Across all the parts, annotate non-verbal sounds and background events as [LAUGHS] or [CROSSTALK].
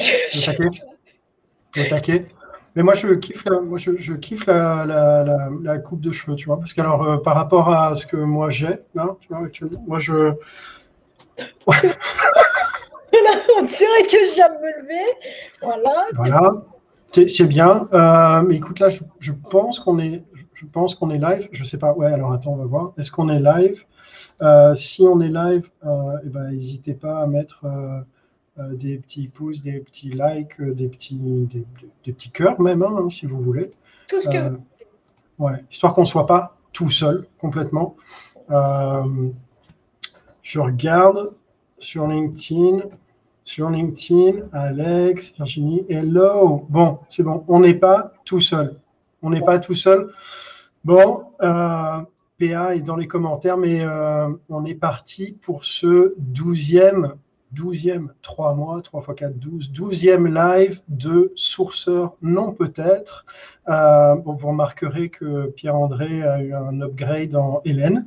Au [LAUGHS] taquet. Taquet. Mais moi, je kiffe la, moi, je, je kiffe la, la, la, coupe de cheveux, tu vois. Parce que, alors, euh, par rapport à ce que moi j'ai, là, tu vois, actuellement, moi, je. [LAUGHS] on dirait que je viens de me lever. Voilà. Voilà. C'est bien. Euh, mais écoute, là, je, je pense qu'on est, je pense qu'on est live. Je sais pas. Ouais, alors attends, on va voir. Est-ce qu'on est live? Euh, Si on est live, eh ben, n'hésitez pas à mettre des petits pouces, des petits likes, euh, des petits, des, petits cœurs même, hein, si vous voulez. Tout ce que euh, Ouais, histoire qu'on ne soit pas tout seul complètement. je regarde sur LinkedIn. Sur LinkedIn, Alex, Virginie, hello. Bon, c'est bon, on n'est pas tout seul. On n'est pas tout seul. Bon, PA est dans les commentaires, mais on est parti pour ce douzième 12e, 3 mois, 3 x 4, 12, 12e live de Sourceur, non peut-être. Euh, vous remarquerez que Pierre-André a eu un upgrade en Hélène.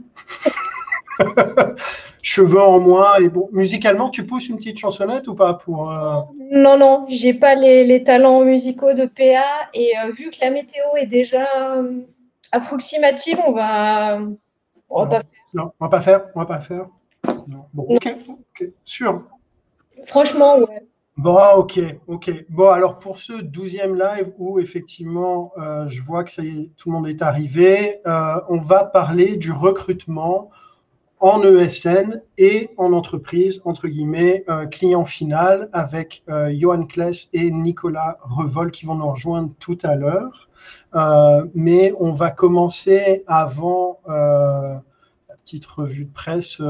[LAUGHS] Cheveux en moins. Et bon, musicalement, tu pousses une petite chansonnette ou pas pour euh, Non, non, j'ai pas les, talents musicaux de PA. Et euh, vu que la météo est déjà approximative, on va, on va pas faire. Non, on va pas faire. On va pas faire. Non. Bon, ok, ok, sûr. Franchement, ouais. Bon, ok, ok. Bon, alors pour ce douzième live où effectivement, euh, je vois que ça y est, tout le monde est arrivé, euh, on va parler du recrutement en ESN et en entreprise, entre guillemets, euh, client final, avec Johan Kless et Nicolas Revol qui vont nous rejoindre tout à l'heure. mais on va commencer avant petite revue de presse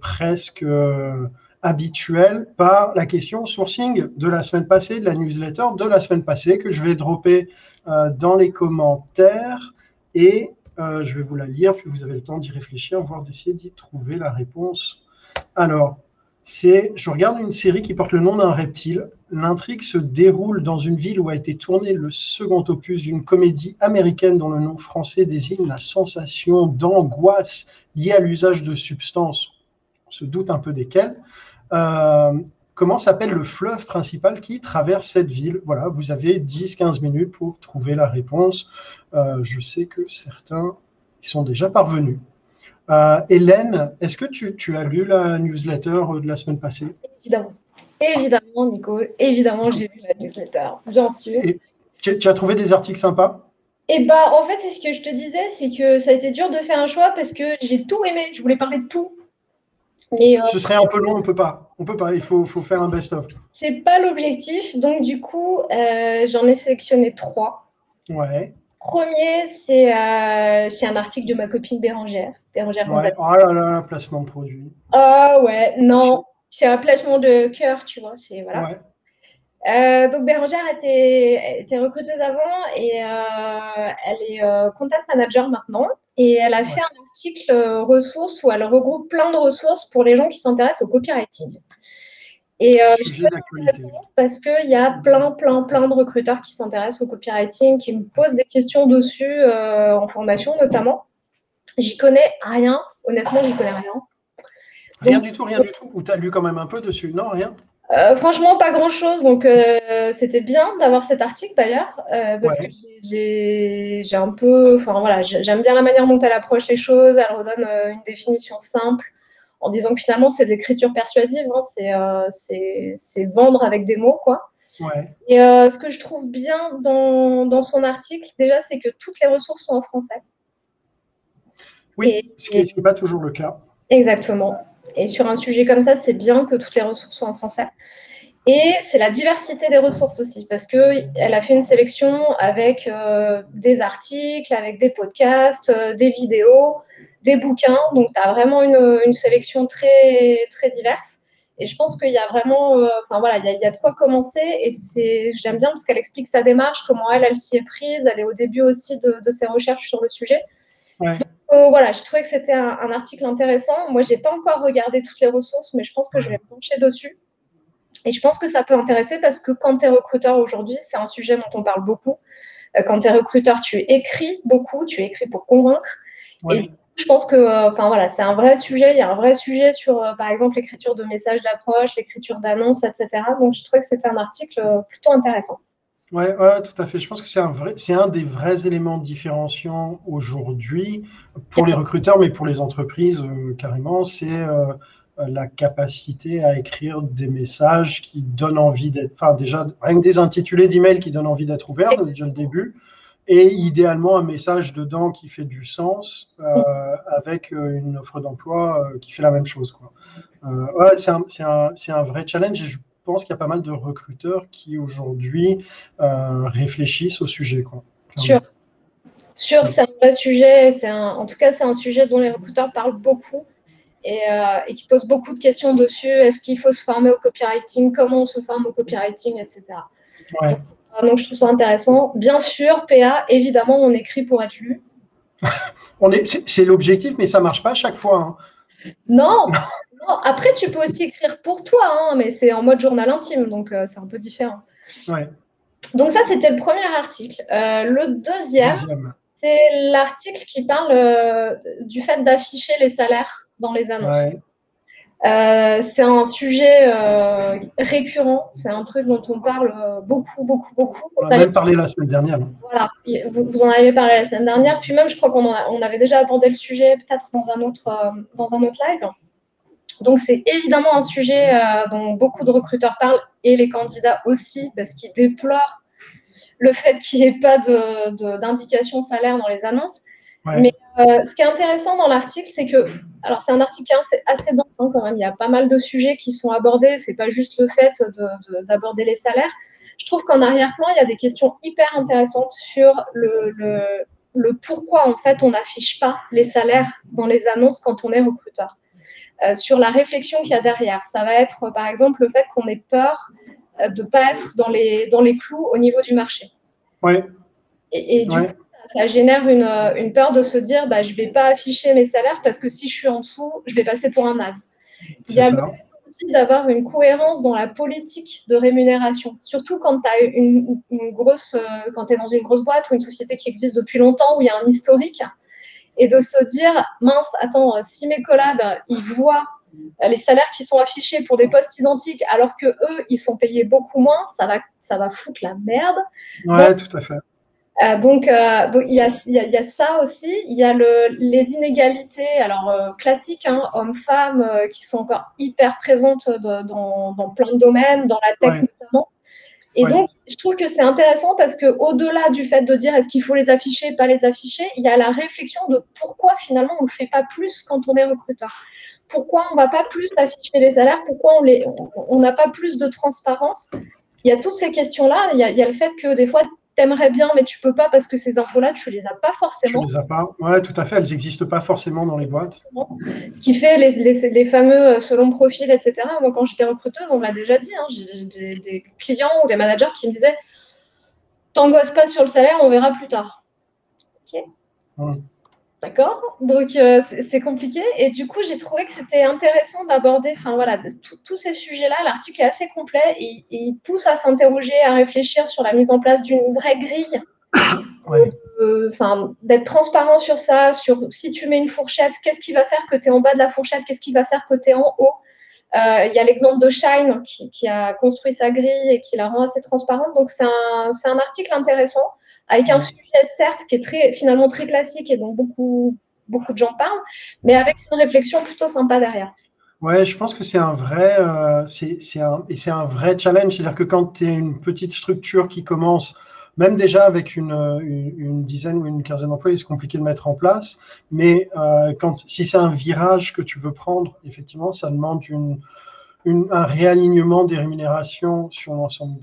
presque habituel par la question sourcing de la semaine passée, de la newsletter de la semaine passée, que je vais dropper euh, dans les commentaires et euh, je vais vous la lire, puis vous avez le temps d'y réfléchir, voire d'essayer d'y trouver la réponse. Alors, c'est, je regarde une série qui porte le nom d'un reptile. L'intrigue se déroule dans une ville où a été tourné le second opus d'une comédie américaine dont le nom français désigne la sensation d'angoisse liée à l'usage de substances. On se doute un peu desquelles. Euh, comment s'appelle le fleuve principal qui traverse cette ville? Voilà, vous avez 10-15 minutes pour trouver la réponse. Euh, je sais que certains y sont déjà parvenus. Euh, Hélène, est-ce que tu, as lu la newsletter de la semaine passée? Évidemment. Évidemment, Nico. Évidemment, j'ai lu la newsletter, bien sûr. tu, as trouvé des articles sympas? Et eh bah, en fait, c'est ce que je te disais, c'est que ça a été dur de faire un choix parce que j'ai tout aimé. Je voulais parler de tout. Euh, ce serait un peu long, on peut pas. On peut pas. Il faut, faut faire un best-of. C'est pas l'objectif. Donc du coup, euh, j'en ai sélectionné trois. Ouais. Premier, c'est euh, c'est un article de ma copine Bérangère. Bérangère ouais. Oh là là, placement de produit. Ah ouais, non, c'est un placement de cœur, tu vois. C'est voilà. Ouais. Euh, donc Bérangère était, était, recruteuse avant et euh, elle est euh, contact manager maintenant. Et elle a fait un article ressources où elle regroupe plein de ressources pour les gens qui s'intéressent au copywriting. Et je intéressant parce qu'il y a plein, plein, plein de recruteurs qui s'intéressent au copywriting, qui me posent des questions dessus en formation notamment. J'y connais rien, honnêtement, j'y connais rien. Rien du tout, rien du tout. Ou tu as lu quand même un peu dessus? Non, rien? Euh, franchement, pas grand-chose. Donc, euh, c'était bien d'avoir cet article d'ailleurs, euh, parce que j'ai un peu, enfin voilà, j'aime bien la manière dont elle approche les choses. Elle redonne une définition simple en disant que finalement c'est de l'écriture persuasive, hein, c'est vendre avec des mots, quoi. Et ce que je trouve bien dans, dans son article, déjà, c'est que toutes les ressources sont en français. Oui, ce qui n'est pas toujours le cas. Exactement. Et sur un sujet comme ça, c'est bien que toutes les ressources soient en français. Et c'est la diversité des ressources aussi, parce qu'elle a fait une sélection avec euh, des articles, avec des podcasts, euh, des vidéos, des bouquins. Donc, tu as vraiment une, sélection très, très diverse. Et je pense qu'il y a vraiment, euh, enfin voilà, il y, a de quoi commencer. Et j'aime bien parce qu'elle explique sa démarche, comment elle, elle s'y est prise. Elle est au début aussi de ses recherches sur le sujet. Ouais. Euh, voilà, je trouvais que c'était un, article intéressant. Moi, je n'ai pas encore regardé toutes les ressources, mais je pense que je vais me pencher dessus. Et je pense que ça peut intéresser parce que quand tu es recruteur aujourd'hui, c'est un sujet dont on parle beaucoup. Euh, quand tu es recruteur, tu écris beaucoup, tu écris pour convaincre. Et je pense que, enfin voilà, c'est un vrai sujet. Il y a un vrai sujet sur, par exemple, l'écriture de messages d'approche, l'écriture d'annonces, etc. Donc, je trouvais que c'était un article plutôt intéressant. Oui, ouais, tout à fait. Je pense que c'est un, vrai, c'est un des vrais éléments différenciants aujourd'hui pour les recruteurs, mais pour les entreprises carrément, c'est la capacité à écrire des messages qui donnent envie d'être, enfin déjà, rien que des intitulés d'emails qui donnent envie d'être ouverts, déjà le début, et idéalement un message dedans qui fait du sens euh, avec euh, une offre d'emploi euh, qui fait la même chose. Quoi. ouais, c'est un, un, un, vrai challenge et je pense qu'il y a pas mal de recruteurs qui aujourd'hui réfléchissent au sujet. Quoi. Sûr. Sûr, c'est un vrai sujet. Un, en tout cas, c'est un sujet dont les recruteurs parlent beaucoup et, et, qui posent beaucoup de questions dessus. Est-ce qu'il faut se former au copywriting? Comment on se forme au copywriting, etc. Ouais. Ah, donc je trouve ça intéressant. Bien sûr, PA, évidemment, on écrit pour être lu. [LAUGHS] c'est l'objectif, mais ça marche pas à chaque fois. Hein. Non, [LAUGHS] Après, tu peux aussi écrire pour toi, hein, mais c'est en mode journal intime, donc euh, c'est un peu différent. Donc ça, c'était le premier article. Euh, le deuxième, c'est l'article qui parle euh, du fait d'afficher les salaires dans les annonces. C'est un sujet récurrent, c'est un truc dont on parle beaucoup, beaucoup, beaucoup. On en a même parlé la semaine dernière. Voilà, vous, en avez parlé la semaine dernière, puis même je crois qu'on on avait déjà abordé le sujet peut-être dans, un autre, dans un autre live. Donc c'est évidemment un sujet dont beaucoup de recruteurs parlent et les candidats aussi, parce qu'ils déplorent le fait qu'il n'y ait pas d'indication salaire dans les annonces. Mais euh, ce qui est intéressant dans l'article, c'est que, alors c'est un article assez, assez dense hein, quand même, il y a pas mal de sujets qui sont abordés, c'est pas juste le fait d'aborder les salaires. Je trouve qu'en arrière-plan, il y a des questions hyper intéressantes sur le, le, pourquoi en fait on n'affiche pas les salaires dans les annonces quand on est recruteur. Euh, sur la réflexion qu'il y a derrière. Ça va être par exemple le fait qu'on ait peur euh, de ne pas être dans les, dans les clous au niveau du marché. Oui. Et, et du coup, ça génère euh, une, peur de se dire bah, je ne vais pas afficher mes salaires parce que si je suis en dessous, je vais passer pour un naze. Il y a le fait aussi d'avoir une cohérence dans la politique de rémunération, surtout quand tu une, grosse, euh, quand es dans une grosse boîte ou une société qui existe depuis longtemps où il y a un historique, et de se dire mince, attends, si mes collabs ils voient euh, les salaires qui sont affichés pour des postes identiques alors que eux ils sont payés beaucoup moins, ça va, ça va foutre la merde. Ouais, tout à fait. Euh, donc, euh, donc il, y a, il, y a, ça aussi. Il y a le, les inégalités, alors euh, classiques, hein, hommes-femmes, qui sont encore hyper présentes dans, dans, plein de domaines, dans la tech notamment. Et donc, je trouve que c'est intéressant parce que au-delà du fait de dire est-ce qu'il faut les afficher, pas les afficher, il y a la réflexion de pourquoi finalement on ne fait pas plus quand on est recruteur. Pourquoi on ne va pas plus afficher les salaires? Pourquoi on n'a pas plus de transparence? Il y a toutes ces questions-là. Il, il y a le fait que des fois, t'aimerais bien, mais tu peux pas parce que ces infos-là, tu les as pas forcément. Tu les as pas. Ouais, tout à fait. Elles n'existent pas forcément dans les boîtes. Ce qui fait les, les, fameux euh, selon profil, etc. Moi, quand j'étais recruteuse, on me l'a déjà dit. Hein, j'ai des, clients ou des managers qui me disaient T'angoisses pas sur le salaire, on verra plus tard. Ok. D'accord? Donc, euh, c'est compliqué. Et du coup, j'ai trouvé que c'était intéressant d'aborder enfin, voilà, tous ces sujets-là. L'article est assez complet et, il pousse à s'interroger, à réfléchir sur la mise en place d'une vraie grille. [COUGHS] Enfin, d'être transparent sur ça, sur si tu mets une fourchette, qu'est-ce qui va faire que tu es en bas de la fourchette, qu'est-ce qui va faire que tu es en haut? Euh, il y a l'exemple de Shine qui, a construit sa grille et qui la rend assez transparente. Donc, c'est un, un, article intéressant avec un sujet certes qui est très, finalement très classique et dont beaucoup, beaucoup de gens parlent, mais avec une réflexion plutôt sympa derrière. Ouais, je pense que c'est un vrai, euh, c'est un, et c'est un vrai challenge. C'est-à-dire que quand tu es une petite structure qui commence, même déjà avec une, une, dizaine ou une quinzaine d'employés, c'est compliqué de mettre en place. Mais euh, quand, si c'est un virage que tu veux prendre, effectivement, ça demande une, un réalignement des rémunérations sur l'ensemble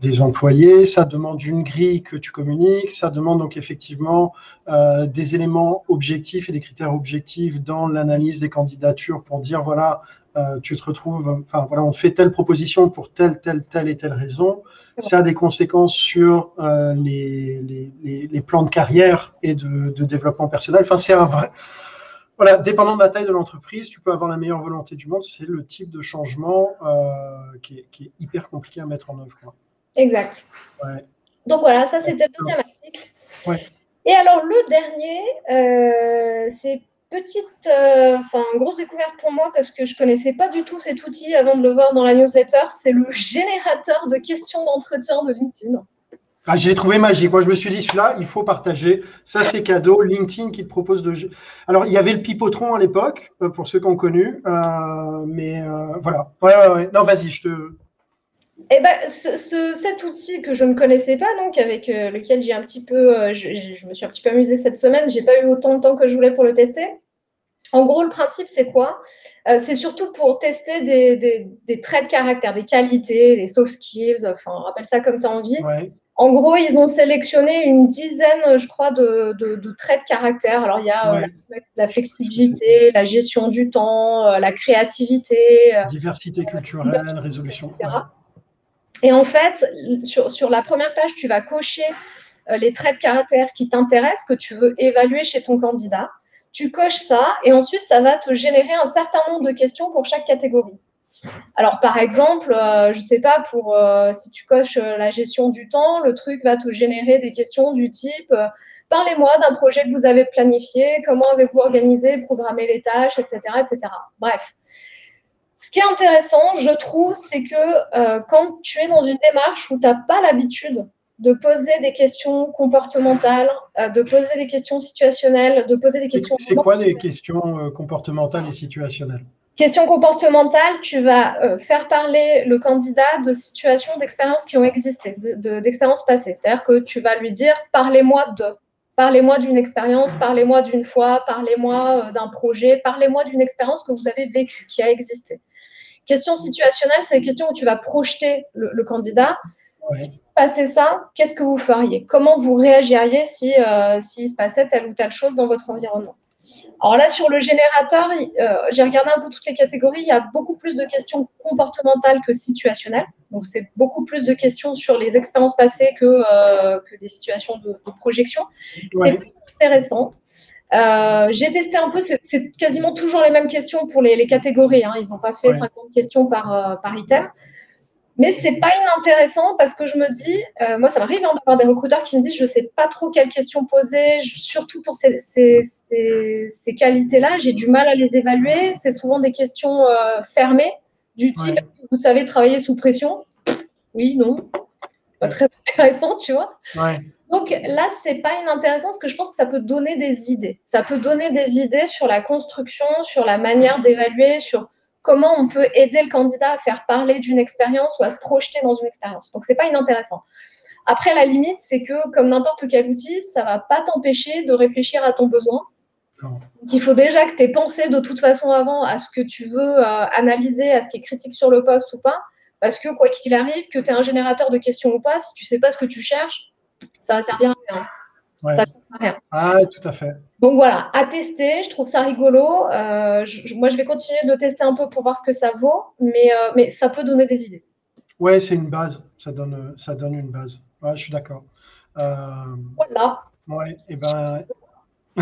des, employés. Ça demande une grille que tu communiques. Ça demande donc effectivement euh, des éléments objectifs et des critères objectifs dans l'analyse des candidatures pour dire voilà, euh, tu te retrouves, enfin voilà, on te fait telle proposition pour telle, telle, telle et telle raison. Ça a des conséquences sur euh, les, plans de carrière et de, de développement personnel. Enfin, c'est un vrai voilà, dépendant de la taille de l'entreprise, tu peux avoir la meilleure volonté du monde. C'est le type de changement euh, qui, est, hyper compliqué à mettre en œuvre. Exact. Donc voilà, ça c'était le deuxième article. Et alors, le dernier, c'est petite, enfin, grosse découverte pour moi parce que je connaissais pas du tout cet outil avant de le voir dans la newsletter. C'est le générateur de questions d'entretien de LinkedIn. Ah, j'ai trouvé magique. Moi, je me suis dit, celui-là, il faut partager. Ça, c'est cadeau. LinkedIn qui te propose de. Alors, il y avait le Pipotron à l'époque, euh, pour ceux qui ont connu. Euh, mais euh, voilà. Ouais, ouais, ouais. Non, vas-y, je te. Eh ben, cet outil que je ne connaissais pas, donc avec lequel j'ai un petit peu, je, me suis un petit peu amusée cette semaine. J'ai pas eu autant de temps que je voulais pour le tester. En gros, le principe, c'est quoi? C'est surtout pour tester des, des, traits de caractère, des qualités, des soft skills, enfin, rappelle ça comme tu as envie. Ouais. En gros, ils ont sélectionné une dizaine, je crois, de, traits de caractère. Alors, il y a euh, la, flexibilité, la gestion du temps, euh, la créativité. Euh, Diversité culturelle, résolution. Etc. Et en fait, sur, la première page, tu vas cocher les traits de caractère qui t'intéressent, que tu veux évaluer chez ton candidat. Tu coches ça et ensuite, ça va te générer un certain nombre de questions pour chaque catégorie. Alors, par exemple, euh, je ne sais pas, pour euh, si tu coches euh, la gestion du temps, le truc va te générer des questions du type Parlez-moi d'un projet que vous avez planifié, comment avez-vous organisé, programmé les tâches, etc., etc. Bref. Ce qui est intéressant, je trouve, c'est que quand tu es dans une démarche où tu n'as pas l'habitude de poser des questions comportementales, de poser des questions situationnelles, de poser des questions. C'est quoi les questions comportementales et situationnelles? Question comportementale, tu vas euh, faire parler le candidat de situations d'expériences qui ont existé, d'expériences passées. C'est-à-dire que tu vas lui dire parlez-moi de, parlez-moi d'une expérience, parlez-moi d'une fois, parlez-moi euh, d'un projet, parlez-moi d'une expérience que vous avez vécue, qui a existé. Question situationnelle, c'est une question où tu vas projeter le, candidat. Si passait ça, qu'est-ce que vous feriez? Comment vous réagiriez si euh, s'il se passait telle ou telle chose dans votre environnement? Alors là, sur le générateur, euh, j'ai regardé un peu toutes les catégories. Il y a beaucoup plus de questions comportementales que situationnelles. Donc, c'est beaucoup plus de questions sur les expériences passées que, euh, que des situations de, projection. C'est intéressant. Euh, j'ai testé un peu, c'est quasiment toujours les mêmes questions pour les, catégories. Hein. Ils n'ont pas fait 50 questions par, par item. Mais c'est pas inintéressant parce que je me dis, euh, moi ça m'arrive hein, d'avoir des recruteurs qui me disent je sais pas trop quelles questions poser, surtout pour ces, ces, ces, qualités-là, j'ai du mal à les évaluer. C'est souvent des questions euh, fermées du type vous savez travailler sous pression? Oui, non. Pas très [LAUGHS] intéressant, tu vois. Donc là, c'est pas inintéressant parce que je pense que ça peut donner des idées. Ça peut donner des idées sur la construction, sur la manière d'évaluer, sur comment on peut aider le candidat à faire parler d'une expérience ou à se projeter dans une expérience. Donc, ce n'est pas inintéressant. Après, la limite, c'est que comme n'importe quel outil, ça ne va pas t'empêcher de réfléchir à ton besoin. il faut déjà que tu aies pensé de toute façon avant à ce que tu veux euh, analyser, à ce qui est critique sur le poste ou pas. Parce que quoi qu'il arrive, que tu es un générateur de questions ou pas, si tu ne sais pas ce que tu cherches, ça va servir à rien. Ça ne rien. Ah, tout à fait. Donc voilà, à tester, je trouve ça rigolo. Euh, moi, je vais continuer de le tester un peu pour voir ce que ça vaut, mais, euh, mais ça peut donner des idées. Ouais, c'est une base, ça donne, ça donne une base. Ouais, je suis d'accord. Euh, voilà. Ouais, et ben, [LAUGHS]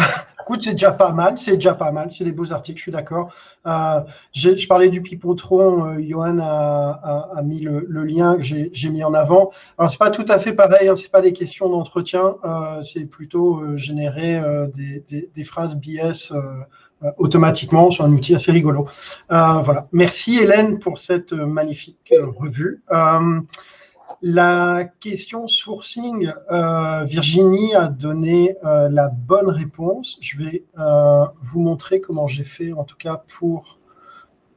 Écoute, c'est déjà pas mal, c'est déjà pas mal, c'est des beaux articles, je suis d'accord. Euh, je parlais du Pipotron, euh, Johan a, mis le, lien que j'ai mis en avant. Alors, c'est pas tout à fait pareil, hein, c'est pas des questions d'entretien, euh, c'est plutôt euh, générer des, des, phrases BS automatiquement sur un outil assez rigolo. voilà. Merci Hélène pour cette magnifique revue. La question sourcing, euh, Virginie a donné euh, la bonne réponse. Je vais euh, vous montrer comment j'ai fait, en tout cas pour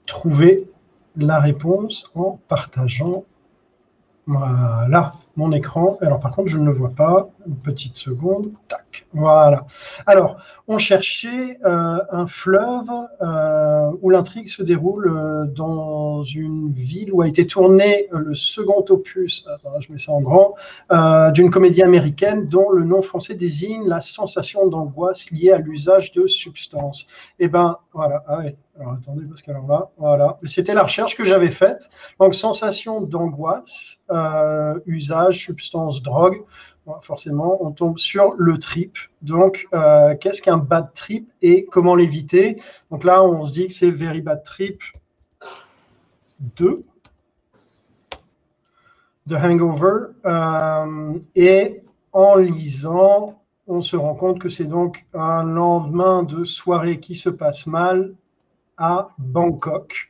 trouver la réponse en partageant. Voilà mon écran. Alors, par contre, je ne le vois pas. Une petite seconde. Tac. Voilà. Alors, on cherchait euh, un fleuve euh, où l'intrigue se déroule euh, dans une ville où a été tourné le second opus, je mets ça en grand, d'une comédie américaine dont le nom français désigne la sensation d'angoisse liée à l'usage de substances. Eh ben, voilà. Ah alors attendez, parce qu'alors là, voilà. C'était la recherche que j'avais faite. Donc, sensation d'angoisse, euh, usage, substance, drogue. forcément, on tombe sur le trip. Donc, euh, qu'est-ce qu'un bad trip et comment l'éviter? Donc là, on se dit que c'est Very Bad Trip 2 de Hangover. Euh, et en lisant, on se rend compte que c'est donc un lendemain de soirée qui se passe mal à Bangkok.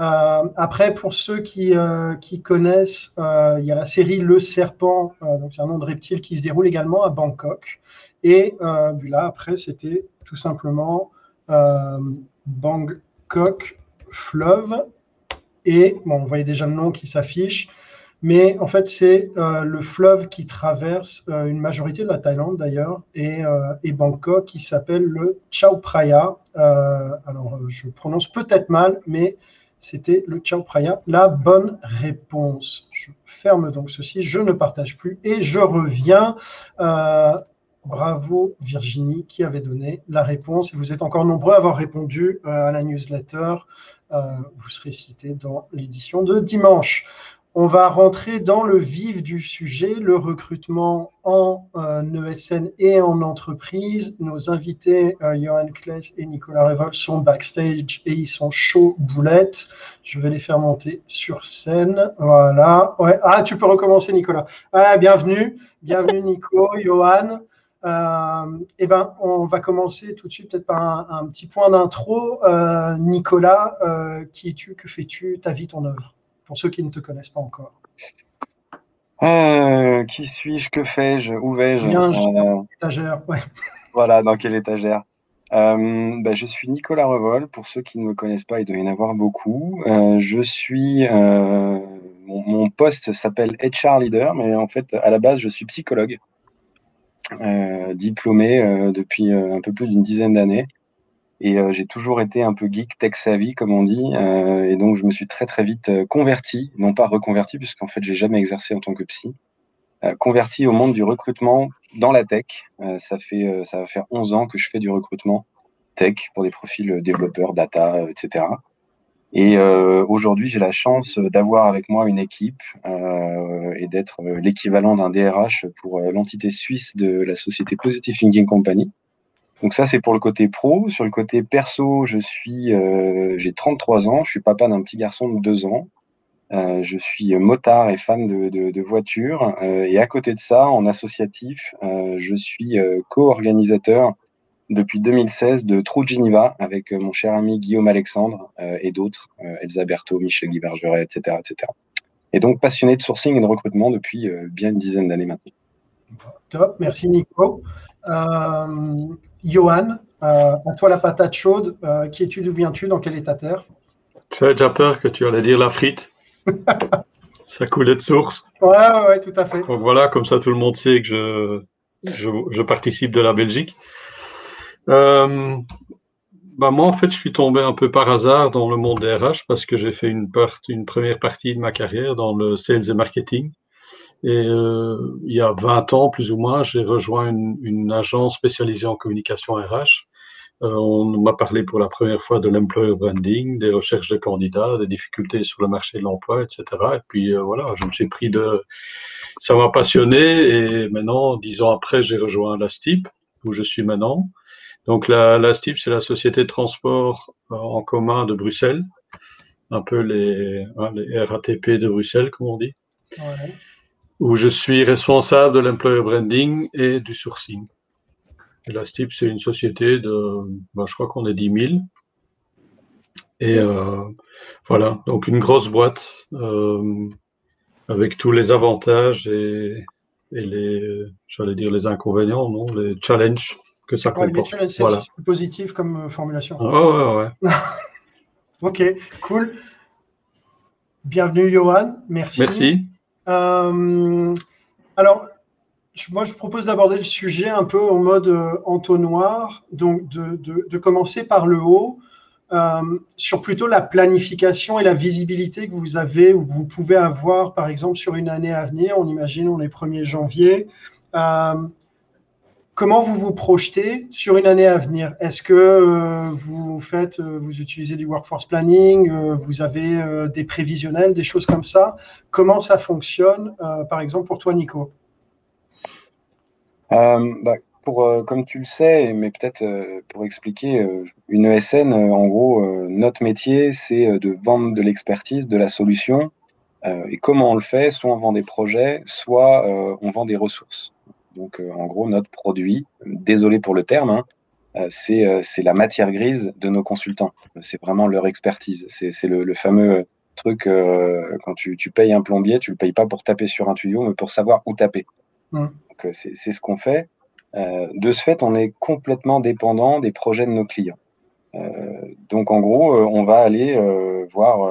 Euh, après, pour ceux qui, euh, connaissent, euh, il y a la série Le Serpent, donc c'est un nom de reptile qui se déroule également à Bangkok. Et là, après, c'était tout simplement Bangkok fleuve. Et bon, on voyait déjà le nom qui s'affiche. Mais en fait, c'est le fleuve qui traverse une majorité de la Thaïlande d'ailleurs et, et, Bangkok qui s'appelle le Chao Phraya. alors, je prononce peut-être mal, mais c'était le Chao Praya. La bonne réponse. Je ferme donc ceci, je ne partage plus et je reviens. Euh, bravo Virginie qui avait donné la réponse. Vous êtes encore nombreux à avoir répondu euh, à la newsletter. Euh, vous serez cité dans l'édition de dimanche. On va rentrer dans le vif du sujet, le recrutement en ESN euh, et en entreprise. Nos invités, euh, Johan Kless et Nicolas Revol, sont backstage et ils sont chauds boulettes. Je vais les faire monter sur scène. Voilà. Ouais. Ah, tu peux recommencer, Nicolas. Ah, bienvenue. Bienvenue, Nico, [LAUGHS] Johan. Euh, eh ben, on va commencer tout de suite peut-être par un, petit point d'intro. Nicolas, qui es-tu? Que fais-tu? Ta vie, ton œuvre? Pour ceux qui ne te connaissent pas encore euh, Qui suis-je Que fais-je Où vais-je Bien, euh, étagère, Voilà, dans quelle étagère euh, bah, je suis Nicolas Revol. Pour ceux qui ne me connaissent pas, il doit y en avoir beaucoup. je suis. Mon, poste s'appelle HR Leader, mais en fait, à la base, je suis psychologue, diplômé depuis un peu plus d'une dizaine d'années. Et euh, j'ai toujours été un peu geek, tech savvy, comme on dit. Euh, et donc, je me suis très, très vite euh, converti, non pas reconverti, puisqu'en fait, j'ai jamais exercé en tant que psy, converti au monde du recrutement dans la tech. ça, fait, ça va faire 11 ans que je fais du recrutement tech pour des profils développeurs, data, etc. Et aujourd'hui, j'ai la chance d'avoir avec moi une équipe et d'être l'équivalent d'un DRH pour l'entité suisse de la société Positive Thinking Company, donc ça, c'est pour le côté pro. Sur le côté perso, je suis, euh, j'ai 33 ans, je suis papa d'un petit garçon de 2 ans. Euh, je suis motard et fan de, voitures. Euh, et à côté de ça, en associatif, je suis co-organisateur depuis 2016 de Trou Geneva avec mon cher ami Guillaume Alexandre et d'autres, Elsa Berthaud, Michel Guy Bergeret, etc., etc. Et donc passionné de sourcing et de recrutement depuis bien une dizaine d'années maintenant. Top, merci Nico. Euh, Johan, euh, à toi la patate chaude. Euh, qui es-tu D'où viens-tu Dans quel état terre J'avais déjà peur que tu allais dire la frite. [LAUGHS] ça coulait de source. Ouais, ouais, ouais, tout à fait. Donc voilà, comme ça tout le monde sait que je, je, participe de la Belgique. Euh, bah moi, en fait, je suis tombé un peu par hasard dans le monde des RH parce que j'ai fait une, part, une première partie de ma carrière dans le sales et marketing. Et euh, il y a 20 ans, plus ou moins, j'ai rejoint une, agence spécialisée en communication RH. Euh, on m'a parlé pour la première fois de l'employer branding, des recherches de candidats, des difficultés sur le marché de l'emploi, etc. Et puis euh, voilà, je me suis pris de... Ça m'a passionné et maintenant, dix ans après, j'ai rejoint la STIP, où je suis maintenant. Donc la, la STIP, c'est la société de transport en commun de Bruxelles, un peu les, hein, RATP de Bruxelles, comme on dit. Ouais où je suis responsable de l'employer branding et du sourcing. Et la STIP, c'est une société de, ben, je crois qu'on est 10 000. Et euh, voilà, donc une grosse boîte euh, avec tous les avantages et, et les, j'allais dire les inconvénients, non, les challenges que ça comporte. les voilà. c'est positif comme euh, formulation. Oh, ouais, ouais. [LAUGHS] ok, cool. Bienvenue, Johan. Merci. Merci. Euh, alors, moi, je propose d'aborder le sujet un peu en mode euh, entonnoir, donc de, commencer par le haut, euh, sur plutôt la planification et la visibilité que vous avez ou que vous pouvez avoir, par exemple, sur une année à venir. On imagine, on est 1er janvier. Comment vous vous projetez sur une année à venir? Est-ce que euh, vous faites, euh, vous utilisez du workforce planning, euh, vous avez des prévisionnels, des choses comme ça? Comment ça fonctionne, par exemple pour toi, Nico? Bah, Comme tu le sais, mais peut-être pour expliquer, une ESN, en gros, notre métier, c'est de vendre de l'expertise, de la solution. et comment on le fait? Soit on vend des projets, soit on vend des ressources. Donc, en gros, notre produit, désolé pour le terme, hein, c'est la matière grise de nos consultants. C'est vraiment leur expertise. C'est le, le, fameux truc, quand tu, tu, payes un plombier, tu le payes pas pour taper sur un tuyau, mais pour savoir où taper. Mmh. c'est ce qu'on fait. de ce fait, on est complètement dépendant des projets de nos clients. Euh, donc en gros, euh, on va aller euh, voir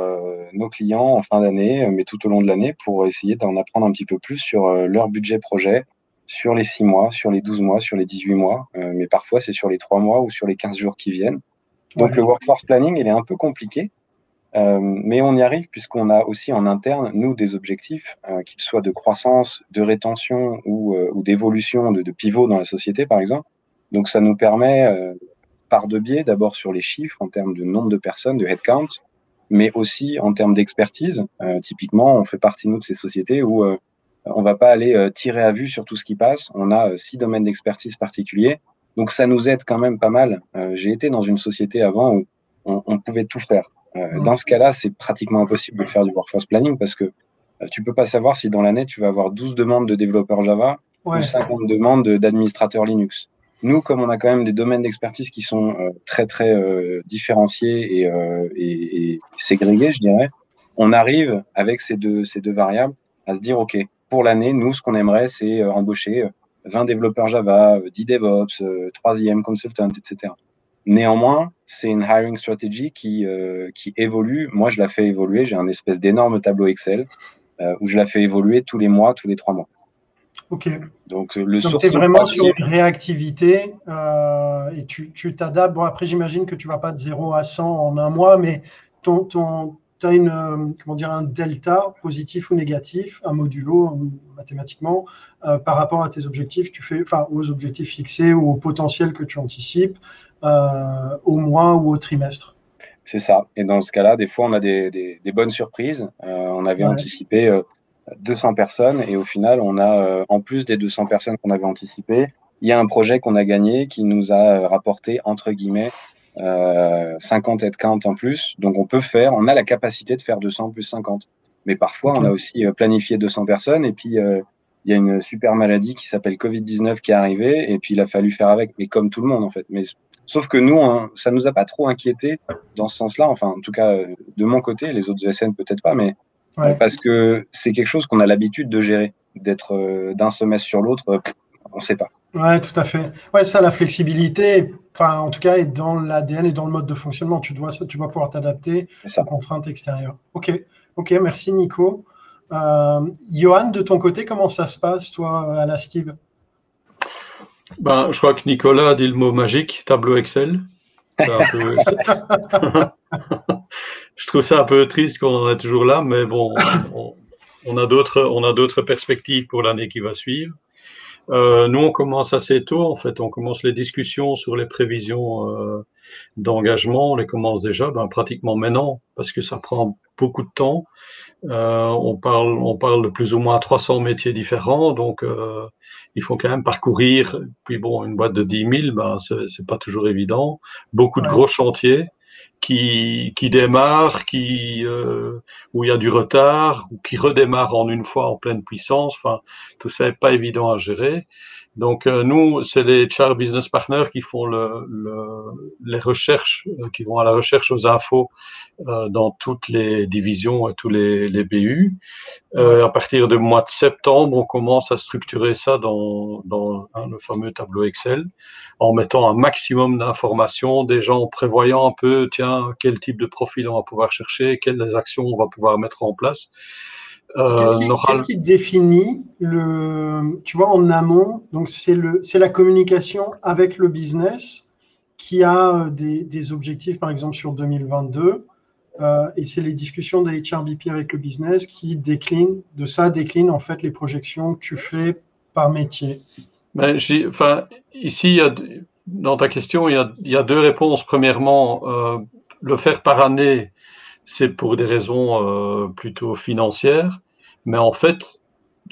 nos clients en fin d'année, mais tout au long de l'année, pour essayer d'en apprendre un petit peu plus sur leur budget projet, sur les 6 mois, sur les 12 mois, sur les 18 mois, mais parfois c'est sur les 3 mois ou sur les 15 jours qui viennent. Donc le workforce planning, il est un peu compliqué, mais on y arrive puisqu'on a aussi en interne, nous, des objectifs, qu'ils soient de croissance, de rétention ou, d'évolution, de, de, pivot dans la société, par exemple. Donc ça nous permet par deux biais, d'abord sur les chiffres en termes de nombre de personnes, de headcount, mais aussi en termes d'expertise. Euh, typiquement, on fait partie, nous, de ces sociétés où euh, on va pas aller euh, tirer à vue sur tout ce qui passe. On a six domaines d'expertise particuliers. Donc, ça nous aide quand même pas mal. J'ai été dans une société avant où on, pouvait tout faire. Dans ce cas-là, c'est pratiquement impossible de faire du workforce planning parce que tu peux pas savoir si dans l'année, tu vas avoir 12 demandes de développeurs Java ou 50 demandes d'administrateurs Linux. Nous, comme on a quand même des domaines d'expertise qui sont euh, très très euh, différenciés euh, et, et, ségrégés, je dirais, on arrive avec ces deux ces deux variables à se dire ok, pour l'année, nous, ce qu'on aimerait, c'est embaucher 20 développeurs Java, 10 DevOps, 3e consultant, etc. Néanmoins, c'est une hiring strategy qui, qui évolue. Moi, je la fais évoluer. J'ai un espèce d'énorme tableau Excel où je la fais évoluer tous les mois, tous les trois mois. Ok. Donc, euh, le tu es vraiment sur une réactivité euh, et tu t'adaptes. Bon, après, j'imagine que tu ne vas pas de 0 à 100 en un mois, mais ton, ton, tu as une, euh, comment dire, un delta positif ou négatif, un modulo mathématiquement, par rapport à tes objectifs, tu fais, enfin, aux objectifs fixés ou au potentiel que tu anticipes au mois ou au trimestre. C'est ça. Et dans ce cas-là, des fois, on a des, des, bonnes surprises. on avait anticipé 200 personnes et au final, on a, euh, en plus des 200 personnes qu'on avait anticipées, il y a un projet qu'on a gagné qui nous a euh, rapporté, entre guillemets, euh, 50 headcount en plus. Donc, on peut faire, on a la capacité de faire 200 plus 50. Mais parfois, on a aussi euh, planifié 200 personnes et puis il y a une super maladie qui s'appelle Covid-19 qui est arrivée et puis il a fallu faire avec, mais comme tout le monde en fait. Mais sauf que nous, hein, ça nous a pas trop inquiété dans ce sens-là. Enfin, en tout cas, de mon côté, les autres ESN peut-être pas, mais parce que c'est quelque chose qu'on a l'habitude de gérer, d'être euh, d'un semestre sur l'autre, euh, on ne sait pas. Oui, tout à fait. Ouais, ça, la flexibilité, enfin, en tout cas, est dans l'ADN et dans le mode de fonctionnement. Tu dois, tu vas pouvoir t'adapter aux contraintes extérieures. Ok, ok, merci Nico. Euh, Johan, de ton côté, comment ça se passe, toi, à la Steve? Ben, Je crois que Nicolas a dit le mot magique, tableau Excel. [LAUGHS] je trouve ça un peu triste qu'on en est toujours là, mais bon, on, a d'autres, on a d'autres perspectives pour l'année qui va suivre. Euh, nous, on commence assez tôt, en fait. On commence les discussions sur les prévisions euh, d'engagement. On les commence déjà ben, pratiquement maintenant, parce que ça prend beaucoup de temps. Euh, on, parle, on parle de plus ou moins 300 métiers différents, donc euh, il faut quand même parcourir. Puis bon, une boîte de 10 000, ben, c'est pas toujours évident. Beaucoup de gros chantiers qui, qui démarrent, qui, euh, où il y a du retard, ou qui redémarrent en une fois en pleine puissance. Enfin, tout ça n'est pas évident à gérer. Donc euh, nous, c'est les char business partners qui font le, le, les recherches, euh, qui vont à la recherche aux infos euh, dans toutes les divisions et tous les, les BU. à partir du mois de septembre, on commence à structurer ça dans, dans hein, le fameux tableau Excel, en mettant un maximum d'informations, déjà en prévoyant un peu, tiens, quel type de profil on va pouvoir chercher, quelles actions on va pouvoir mettre en place. Qu'est-ce qui, définit le, tu vois, en amont Donc c'est le, c'est la communication avec le business qui a euh, des, des objectifs, par exemple sur 2022, euh, et c'est les discussions des HRBP avec le business qui déclinent, de ça déclinent en fait les projections que tu fais par métier. Ben, enfin, ici, dans ta question, il y, a, il y a deux réponses. Premièrement, euh, le faire par année, c'est pour des raisons euh, plutôt financières. Mais en fait,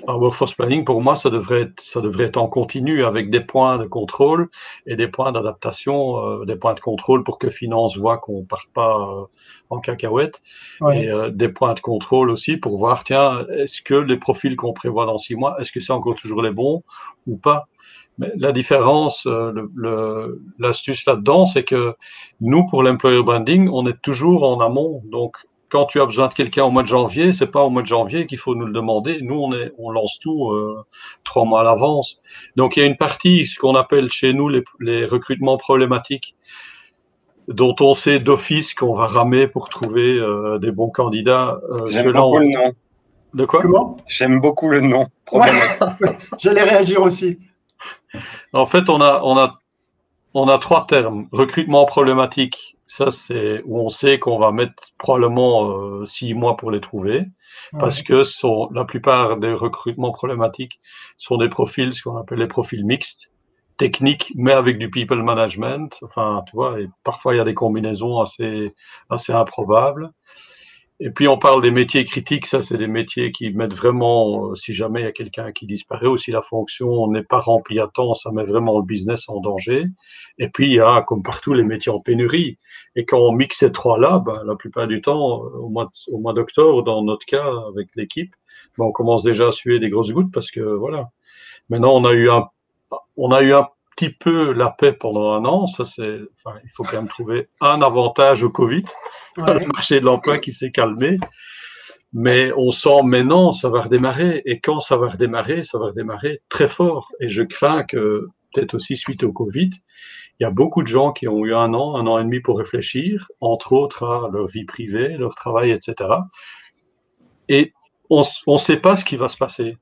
un workforce planning, pour moi, ça devrait, être, ça devrait être en continu avec des points de contrôle et des points d'adaptation, euh, des points de contrôle pour que finance voit qu'on ne parte pas euh, en cacahuète. Et euh, des points de contrôle aussi pour voir, tiens, est-ce que les profils qu'on prévoit dans six mois, est-ce que c'est encore toujours les bons ou pas? Mais la différence, l'astuce là-dedans, c'est que nous, pour l'employer branding, on est toujours en amont. Donc, quand tu as besoin de quelqu'un au mois de janvier, c'est pas au mois de janvier qu'il faut nous le demander. Nous, on, est, on lance tout euh, trois mois à l'avance. Donc, il y a une partie, ce qu'on appelle chez nous les, les, recrutements problématiques, dont on sait d'office qu'on va ramer pour trouver euh, des bons candidats. Euh, J'aime beaucoup le nom. De quoi? Comment? J'aime beaucoup le nom. Ouais. [LAUGHS] J'allais réagir aussi. En fait, on a, on a, on a trois termes. Recrutement problématique, ça, c'est où on sait qu'on va mettre probablement euh, six mois pour les trouver, ouais. parce que sont, la plupart des recrutements problématiques sont des profils, ce qu'on appelle les profils mixtes, techniques, mais avec du people management. Enfin, tu vois, et parfois il y a des combinaisons assez, assez improbables. Et puis on parle des métiers critiques, ça c'est des métiers qui mettent vraiment, euh, si jamais il y a quelqu'un qui disparaît ou si la fonction n'est pas remplie à temps, ça met vraiment le business en danger. Et puis il y a, comme partout, les métiers en pénurie. Et quand on mixe ces trois-là, ben, la plupart du temps, euh, au mois, au mois d'octobre, dans notre cas avec l'équipe, ben, on commence déjà à suer des grosses gouttes parce que voilà. Maintenant on a eu un, on a eu un petit peu la paix pendant un an. Ça, c'est, enfin, il faut quand même trouver un avantage au Covid, [LAUGHS] ouais. le marché de l'emploi qui s'est calmé. Mais on sent maintenant, ça va redémarrer. Et quand ça va redémarrer, ça va redémarrer très fort. Et je crains que, peut-être aussi suite au Covid, il y a beaucoup de gens qui ont eu un an, un an et demi pour réfléchir, entre autres à leur vie privée, leur travail, etc. Et on ne sait pas ce qui va se passer.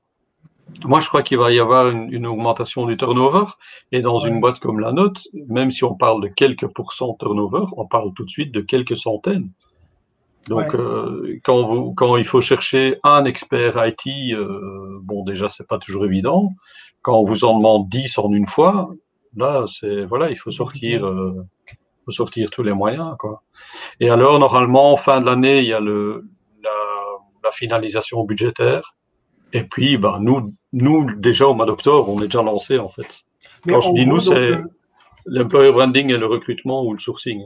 Moi, je crois qu'il va y avoir une, une, augmentation du turnover. Et dans une boîte comme la nôtre, même si on parle de quelques pourcents de turnover, on parle tout de suite de quelques centaines. Donc, ouais. euh, quand, vous, quand il faut chercher un expert IT, euh, bon, déjà, c'est pas toujours évident. Quand on vous en demande 10 en une fois, là, c'est voilà, il faut sortir, euh, faut sortir tous les moyens, quoi. Et alors, normalement, fin de l'année, il y a le, la, la finalisation budgétaire. Et puis, ben, nous, nous, déjà au mois d'octobre, on est déjà lancé en fait. Mais Quand je dis nous, c'est euh... l'employer branding et le recrutement ou le sourcing.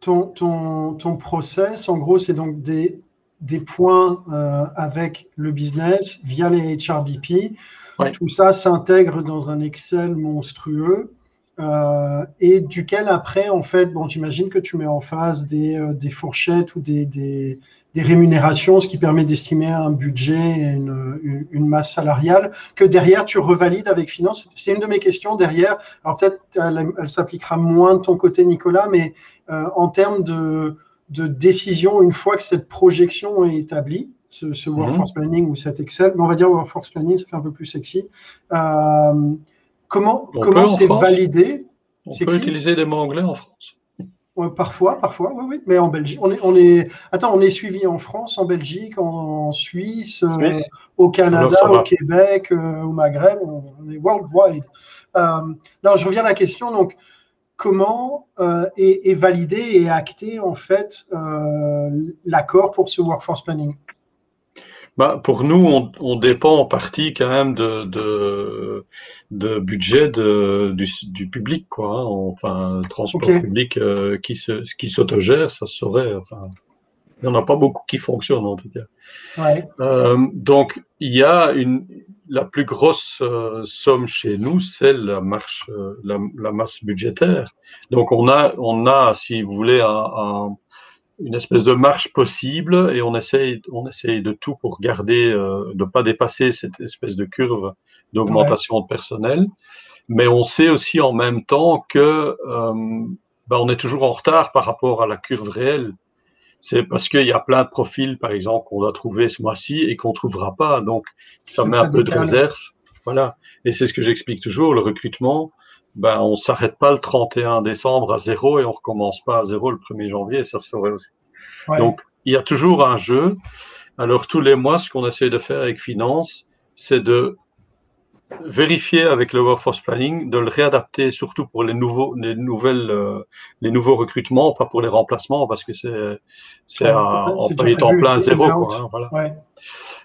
Ton, ton, ton process, en gros, c'est donc des, des points euh, avec le business via les HRBP. Ouais. Tout ça s'intègre dans un Excel monstrueux. Euh, et duquel après, en fait, bon, j'imagine que tu mets en face des, euh, des fourchettes ou des, des, des rémunérations, ce qui permet d'estimer un budget et une, une, masse salariale, que derrière tu revalides avec finance. C'est une de mes questions derrière. Alors peut-être elle, elle s'appliquera moins de ton côté, Nicolas, mais euh, en termes de, de, décision, une fois que cette projection est établie, ce, ce workforce mmh. planning ou cet Excel, mais on va dire workforce planning, ça fait un peu plus sexy. Euh, comment comment c'est validé? On peut utiliser des mots anglais en France. Ouais, parfois, parfois, oui, oui. Mais en Belgique, on est, on est, attends, on est suivi en France, en Belgique, en, en Suisse, euh, au Canada, au Québec, euh, au Maghreb, on, on est worldwide. Euh, non, je reviens à la question. Donc, comment euh, est, est, validé et acté en fait euh, l'accord pour ce workforce planning? Bah, pour nous, on, on, dépend en partie quand même de, de, de budget de, du, du, public, quoi. Hein. Enfin, transport okay. public euh, qui se, qui s'autogère, ça se saurait. Enfin, il n'y en a pas beaucoup qui fonctionnent en tout cas. Ouais. Euh, donc, il y a une, la plus grosse euh, somme chez nous, c'est la marche, euh, la, la, masse budgétaire. Donc, on a, on a, si vous voulez, un, un une espèce de marche possible et on essaye, on essaye de tout pour garder, euh, de pas dépasser cette espèce de curve d'augmentation ouais. de personnel. Mais on sait aussi en même temps que euh, ben on est toujours en retard par rapport à la curve réelle. C'est parce qu'il y a plein de profils, par exemple, qu'on doit trouver ce mois-ci et qu'on trouvera pas. Donc, ça met un peu de réserve. Voilà. Et c'est ce que j'explique toujours. Le recrutement, ben, on s'arrête pas le 31 décembre à zéro et on recommence pas à zéro le 1er janvier, ça se aussi. Ouais. Donc, il y a toujours un jeu. Alors, tous les mois, ce qu'on essaie de faire avec Finance, c'est de vérifier avec le workforce planning, de le réadapter surtout pour les nouveaux, les nouvelles, euh, les nouveaux recrutements, pas pour les remplacements, parce que c'est, c'est ouais, en plein zéro, quoi, hein, voilà. Ouais.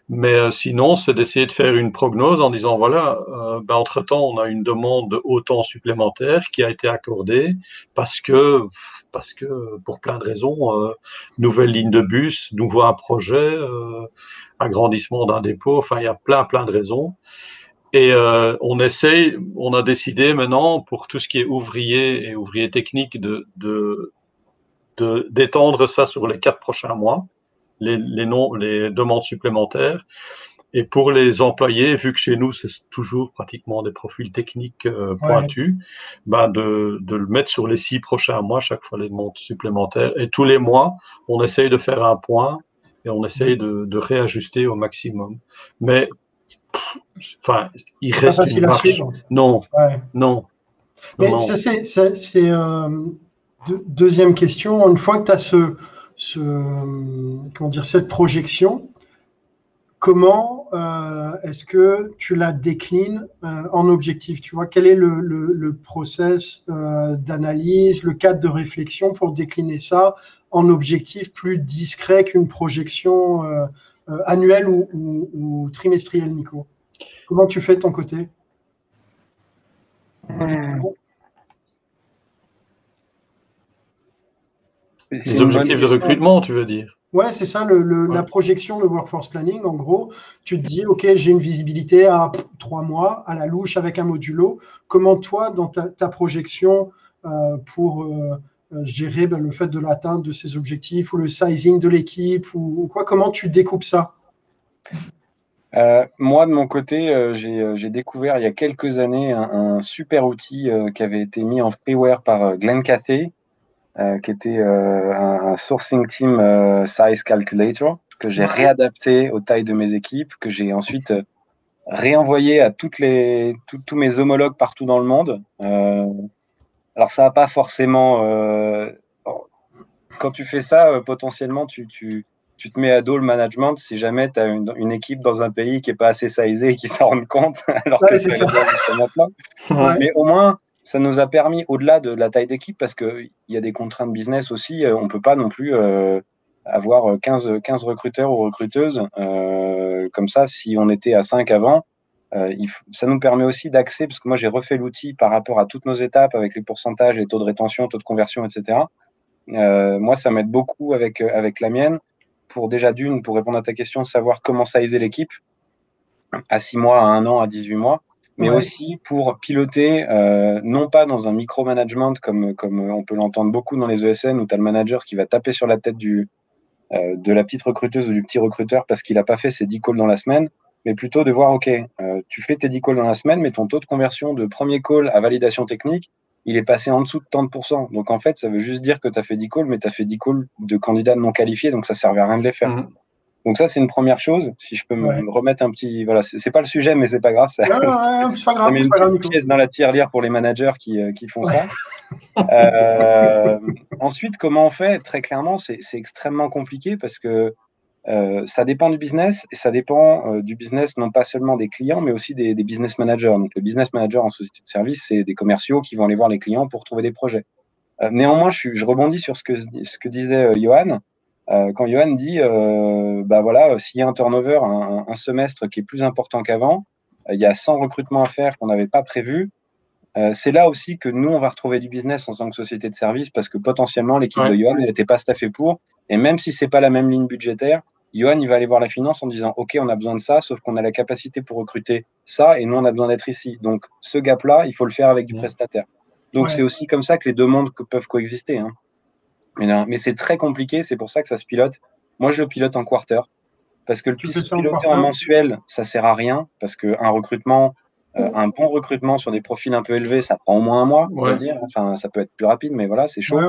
Mais sinon, c'est d'essayer de faire une prognose en disant voilà, ben, entre-temps, on a une demande de autant supplémentaire qui a été accordée parce que, parce que pour plein de raisons, nouvelle ligne de bus, nouveau projet, agrandissement d'un dépôt, enfin, il y a plein, plein de raisons. Et euh, on essaye, on a décidé maintenant pour tout ce qui est ouvrier et ouvrier technique de, d'étendre ça sur les quatre prochains mois, les, les, les demandes supplémentaires. Et pour les employés, vu que chez nous, c'est toujours pratiquement des profils techniques euh, pointus, ben de, de, le mettre sur les six prochains mois, chaque fois les demandes supplémentaires. Et tous les mois, on essaye de faire un point et on essaye de, de réajuster au maximum. Mais enfin, il reste facile une marche. Non, non. Mais ça, c'est euh, deuxième question. Une fois que tu as ce, cette projection, comment euh, est-ce que tu la déclines euh, en objectif Tu vois, quel est le, le, process d'analyse, le cadre de réflexion pour décliner ça en objectif plus discret qu'une projection euh, annuel ou, trimestriel, Nico? Comment tu fais de ton côté? Les objectifs de recrutement, tu veux dire Ouais, c'est ça, la projection, le workforce planning. En gros, tu te dis, OK, j'ai une visibilité à trois mois, à la louche, avec un modulo. Comment toi, dans ta, projection euh, pour euh, euh, gérer ben, le fait de l'atteinte de ces objectifs ou le sizing de l'équipe ou, quoi Comment tu découpes ça? Euh, moi, de mon côté, euh, j'ai découvert il y a quelques années un, super outil qui avait été mis en freeware par Glenn Cathay, qui était un, sourcing team size calculator, que j'ai réadapté aux tailles de mes équipes, que j'ai ensuite réenvoyé à toutes les, tous mes homologues partout dans le monde. Alors, ça n'a pas forcément. Euh, quand tu fais ça, euh, potentiellement, tu, tu, tu, te mets à dos le management si jamais tu as une, une, équipe dans un pays qui n'est pas assez sizée et qui s'en rend compte, [LAUGHS] alors que c'est maintenant. Mais au moins, ça nous a permis, au-delà de la taille d'équipe, parce qu'il y a des contraintes business aussi, euh, on ne peut pas non plus avoir 15, 15 recruteurs ou recruteuses. comme ça, si on était à 5 avant, euh, ça nous permet aussi d'accès, parce que moi j'ai refait l'outil par rapport à toutes nos étapes avec les pourcentages, les taux de rétention, taux de conversion, etc. Euh, moi, ça m'aide beaucoup avec, euh, avec la mienne pour déjà d'une, pour répondre à ta question, savoir comment sizer l'équipe à 6 mois, à 1 an, à 18 mois, mais aussi pour piloter, non pas dans un micromanagement comme, comme on peut l'entendre beaucoup dans les ESN où tu as le manager qui va taper sur la tête du, de la petite recruteuse ou du petit recruteur parce qu'il n'a pas fait ses 10 calls dans la semaine mais plutôt de voir, OK, euh, tu fais tes 10 calls dans la semaine, mais ton taux de conversion de premier call à validation technique, il est passé en dessous de 30%. Donc en fait, ça veut juste dire que tu as fait 10 calls, mais tu as fait 10 calls de candidats non qualifiés, donc ça ne servait à rien de les faire. Mmh. Donc ça, c'est une première chose. Si je peux me remettre un petit, voilà, c'est pas le sujet, mais c'est pas grave. Ça, ouais, pas grave. met une pièce dans la tirelire pour les managers qui, euh, qui font ça. euh, ensuite, comment on fait? Très clairement, c'est extrêmement compliqué parce que euh, ça dépend du business et ça dépend euh, du business non pas seulement des clients mais aussi des, des, business managers. Donc le business manager en société de service, c'est des commerciaux qui vont aller voir les clients pour trouver des projets. Néanmoins, je, je, rebondis sur ce que, ce que disait Johan. Quand Johan dit, bah voilà, s'il y a un turnover, un, un, semestre qui est plus important qu'avant, il y a 100 recrutements à faire qu'on n'avait pas prévu. c'est là aussi que nous, on va retrouver du business en tant que société de service parce que potentiellement, l'équipe de Johan n'était pas staffée pour. Et même si c'est pas la même ligne budgétaire, Johan, il va aller voir la finance en disant OK, on a besoin de ça, sauf qu'on a la capacité pour recruter ça et nous, on a besoin d'être ici. Donc, ce gap-là, il faut le faire avec du prestataire. Donc, c'est aussi comme ça que les deux mondes peuvent coexister. Hein. Mais, c'est très compliqué, c'est pour ça que ça se pilote. Moi, je le pilote en quarter. Parce que le piloter en, mensuel, ça sert à rien. Parce qu'un recrutement, euh, un bon recrutement sur des profils un peu élevés, ça prend au moins un mois, on va dire. Enfin, ça peut être plus rapide, mais voilà, c'est chaud.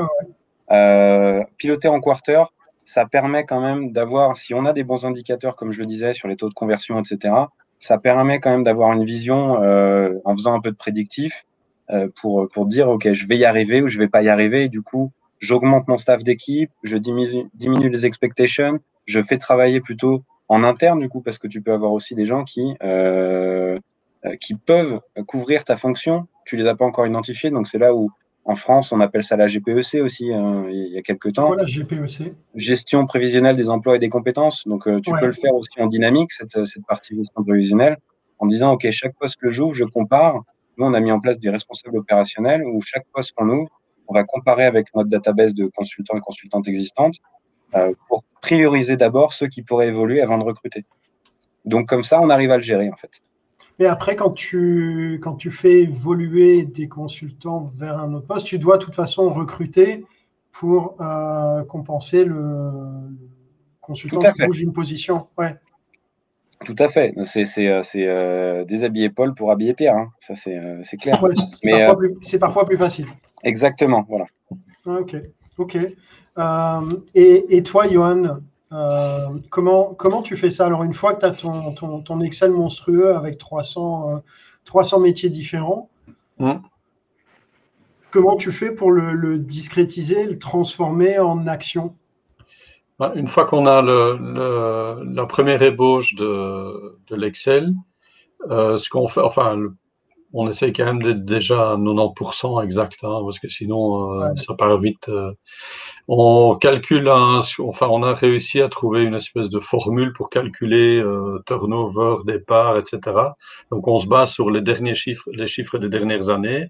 Euh, piloter en quarter, ça permet quand même d'avoir, si on a des bons indicateurs, comme je le disais, sur les taux de conversion, etc., ça permet quand même d'avoir une vision euh, en faisant un peu de prédictif euh, pour, pour dire, OK, je vais y arriver ou je vais pas y arriver. Et du coup, j'augmente mon staff d'équipe, je diminue, diminue, les expectations, je fais travailler plutôt en interne, du coup, parce que tu peux avoir aussi des gens qui, euh, qui peuvent couvrir ta fonction. Tu les as pas encore identifiés. Donc, c'est là où En France, on appelle ça la GPEC aussi, hein, il y a quelques temps. Voilà, GPEC. Gestion prévisionnelle des emplois et des compétences. Donc, euh, tu peux le faire aussi en dynamique, cette, cette partie gestion prévisionnelle, en disant, OK, chaque poste que j'ouvre, je compare. Nous, on a mis en place des responsables opérationnels où chaque poste qu'on ouvre, on va comparer avec notre database de consultants et consultantes existantes euh, pour prioriser d'abord ceux qui pourraient évoluer avant de recruter. Donc, comme ça, on arrive à le gérer, en fait. Mais après, quand tu, quand tu fais évoluer des consultants vers un autre poste, tu dois de toute façon recruter pour euh, compenser le, consultant qui bouge d'une position. Ouais. Tout à fait. C'est euh, euh, déshabiller Paul pour habiller Pierre. Hein. Ça, c'est clair. c'est parfois, plus facile. Exactement. Voilà. Ah, ok. ok. et, et, toi, Johan, euh, comment, comment tu fais ça? Alors, une fois que tu as ton, ton, Excel monstrueux avec 300, 300 euh, métiers différents, mmh. comment tu fais pour le, discrétiser, le transformer en action? Bah, Une fois qu'on a le, la première ébauche de, de l'Excel, euh, ce qu'on fait, enfin, on essaye quand même d'être déjà à 90% exact, hein, parce que sinon, ça part vite. On calcule un, enfin, on a réussi à trouver une espèce de formule pour calculer euh, turnover, départ, etc. Donc, on se base sur les derniers chiffres, les chiffres des dernières années,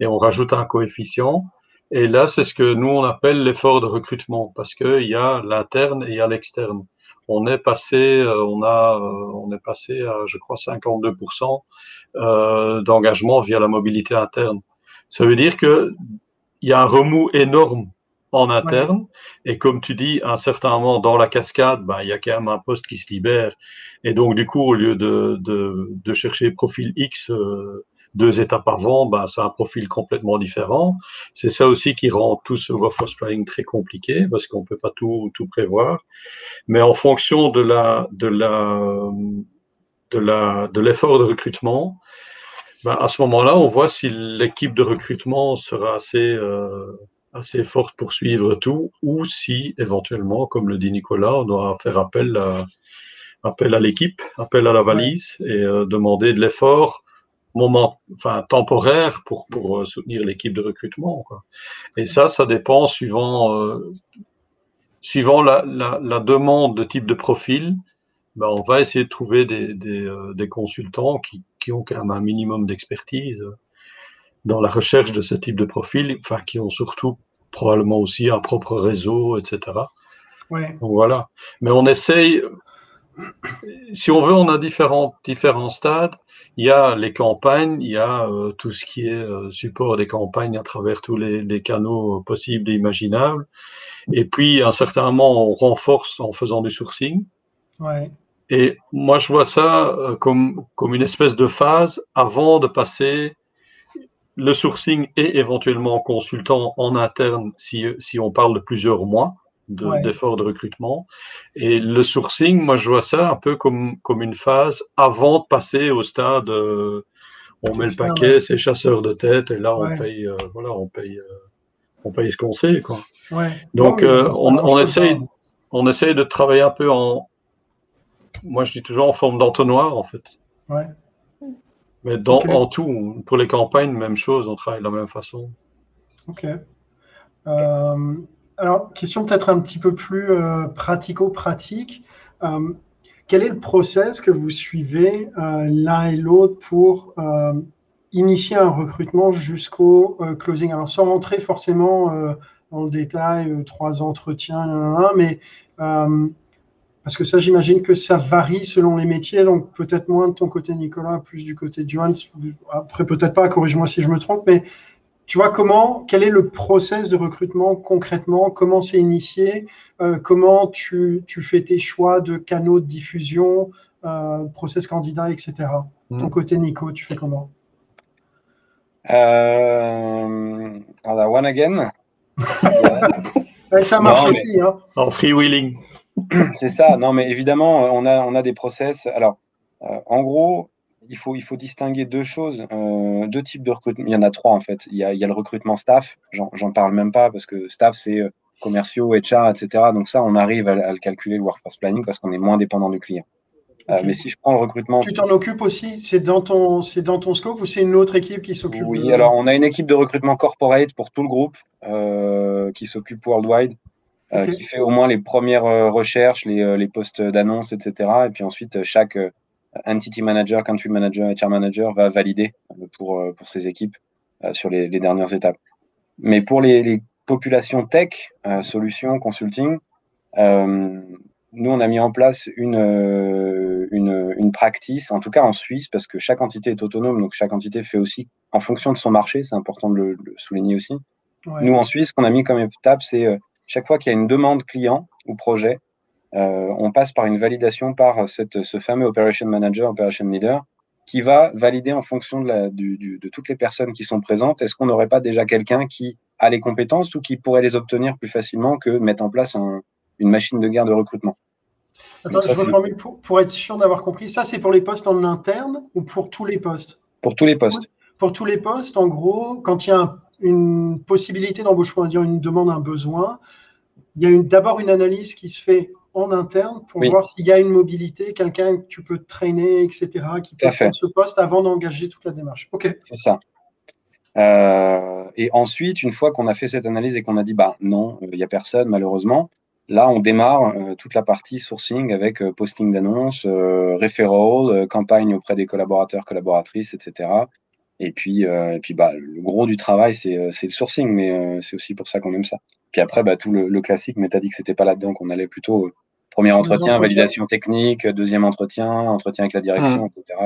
et on rajoute un coefficient. Et là, c'est ce que nous on appelle l'effort de recrutement, parce qu'il y a l'interne et il y a l'externe. On est passé, euh, on a, euh, on est passé à, je crois, 52% euh, d'engagement via la mobilité interne. Ça veut dire que il y a un remous énorme en interne. Et comme tu dis, à un certain moment dans la cascade, ben, il y a quand même un poste qui se libère. Et donc, du coup, au lieu de, de, de chercher profil X euh, deux étapes avant, ben, c'est un profil complètement différent. C'est ça aussi qui rend tout ce workforce planning très compliqué parce qu'on peut pas tout, tout prévoir. Mais en fonction de la, de la, de la, de l'effort de recrutement, ben, à ce moment-là, on voit si l'équipe de recrutement sera assez, euh, assez forte pour suivre tout, ou si éventuellement, comme le dit Nicolas, on doit faire appel à, appel à l'équipe, appel à la valise et euh, demander de l'effort moment, enfin temporaire pour, pour euh, soutenir l'équipe de recrutement. Quoi. Et ça, ça dépend suivant, euh, suivant la, la, la, demande de type de profil. Ben, on va essayer de trouver des, des, des consultants qui, qui, ont quand même un minimum d'expertise dans la recherche de ce type de profil, enfin, qui ont surtout probablement aussi un propre réseau, etc. Ouais. Donc voilà. Mais on essaye, si on veut, on a différents, différents stades. Il y a les campagnes, il y a euh, tout ce qui est euh, support des campagnes à travers tous les, les, canaux possibles et imaginables. Et puis, à un certain moment, on renforce en faisant du sourcing. Ouais. Et moi, je vois ça euh, comme, comme une espèce de phase avant de passer le sourcing et éventuellement consultant en interne si, si on parle de plusieurs mois d'efforts de, recrutement. Et le sourcing, moi, je vois ça un peu comme, comme une phase avant de passer au stade, euh, on met le paquet, c'est chasseur de tête, et là, on paye, euh, voilà, on paye, euh, on paye ce qu'on sait, quoi. Donc, on, on essaye, on essaye de travailler un peu en, moi, je dis toujours en forme d'entonnoir, en fait. Ouais. Mais dans, en tout, pour les campagnes, même chose, on travaille de la même façon. Ok. Euh, alors, question peut-être un petit peu plus euh, pratico-pratique. Euh, quel est le process que vous suivez l'un et l'autre pour initier un recrutement jusqu'au closing? Alors, sans rentrer forcément dans le détail, trois entretiens, mais parce que ça, j'imagine que ça varie selon les métiers, donc peut-être moins de ton côté, Nicolas, plus du côté de Johan. Après, peut-être pas, corrige-moi si je me trompe, mais tu vois comment, quel est le process de recrutement concrètement, comment c'est initié, euh, comment tu, tu, fais tes choix de canaux de diffusion, euh, process candidat, etc. Ton hmm. côté, Nico, tu fais comment? Euh, alors, one again. [LAUGHS] ça marche aussi. Hein. En freewheeling. C'est ça. Non, mais évidemment, on a, on a des process. Alors, euh, en gros, il faut, il faut distinguer deux choses, euh, deux types de recrutement. Il y en a trois, en fait. Il y a, il y a le recrutement staff. J'en parle même pas parce que staff, c'est euh, commerciaux, HR, etc. Donc ça, on arrive à, le calculer, le workforce planning, parce qu'on est moins dépendant du client. mais si je prends le recrutement. Tu t'en occupes aussi? C'est dans, ton, dans ton scope ou c'est une autre équipe qui s'occupe Oui, alors on a une équipe de recrutement corporate pour tout le groupe qui s'occupe worldwide. qui fait au moins les premières recherches, les, les postes d'annonce, etc. Et puis ensuite, chaque entity manager, country manager, HR manager va valider pour, pour ses équipes sur les, les, dernières étapes. Mais pour les, les populations tech, solutions, consulting, nous, on a mis en place une, euh, une, une, practice, en tout cas en Suisse, parce que chaque entité est autonome, donc chaque entité fait aussi en fonction de son marché, c'est important de le, souligner aussi. Nous, en Suisse, ce qu'on a mis comme étape, c'est euh, chaque fois qu'il y a une demande client ou projet, euh, on passe par une validation par cette, ce fameux Operation Manager, Operation Leader, qui va valider en fonction de, la, du, du, de toutes les personnes qui sont présentes, est-ce qu'on n'aurait pas déjà quelqu'un qui a les compétences ou qui pourrait les obtenir plus facilement que mettre en place un, une machine de guerre de recrutement? Attends, je reformule pour, pour, être sûr d'avoir compris. Ça, c'est pour les postes en interne ou pour tous les postes? Pour tous les postes. Pour tous les postes, en gros, quand il y a une possibilité d'embauche, on va dire une demande, un besoin, il y a d'abord une analyse qui se fait en interne pour voir s'il y a une mobilité, quelqu'un que tu peux traîner, etc., qui peut faire ce poste avant d'engager toute la démarche. OK. C'est ça. Euh, et ensuite, une fois qu'on a fait cette analyse et qu'on a dit, bah non, il n'y a personne, malheureusement, Là, on démarre euh, toute la partie sourcing avec euh, posting d'annonces, euh, referral, campagne auprès des collaborateurs, collaboratrices, etc. Et puis, et puis bah, le gros du travail, c'est le sourcing, mais c'est aussi pour ça qu'on aime ça. Puis après, bah, tout le, classique, mais tu as dit que c'était pas là-dedans, qu'on allait plutôt premier entretien, validation technique, deuxième entretien, entretien avec la direction, mmh. etc.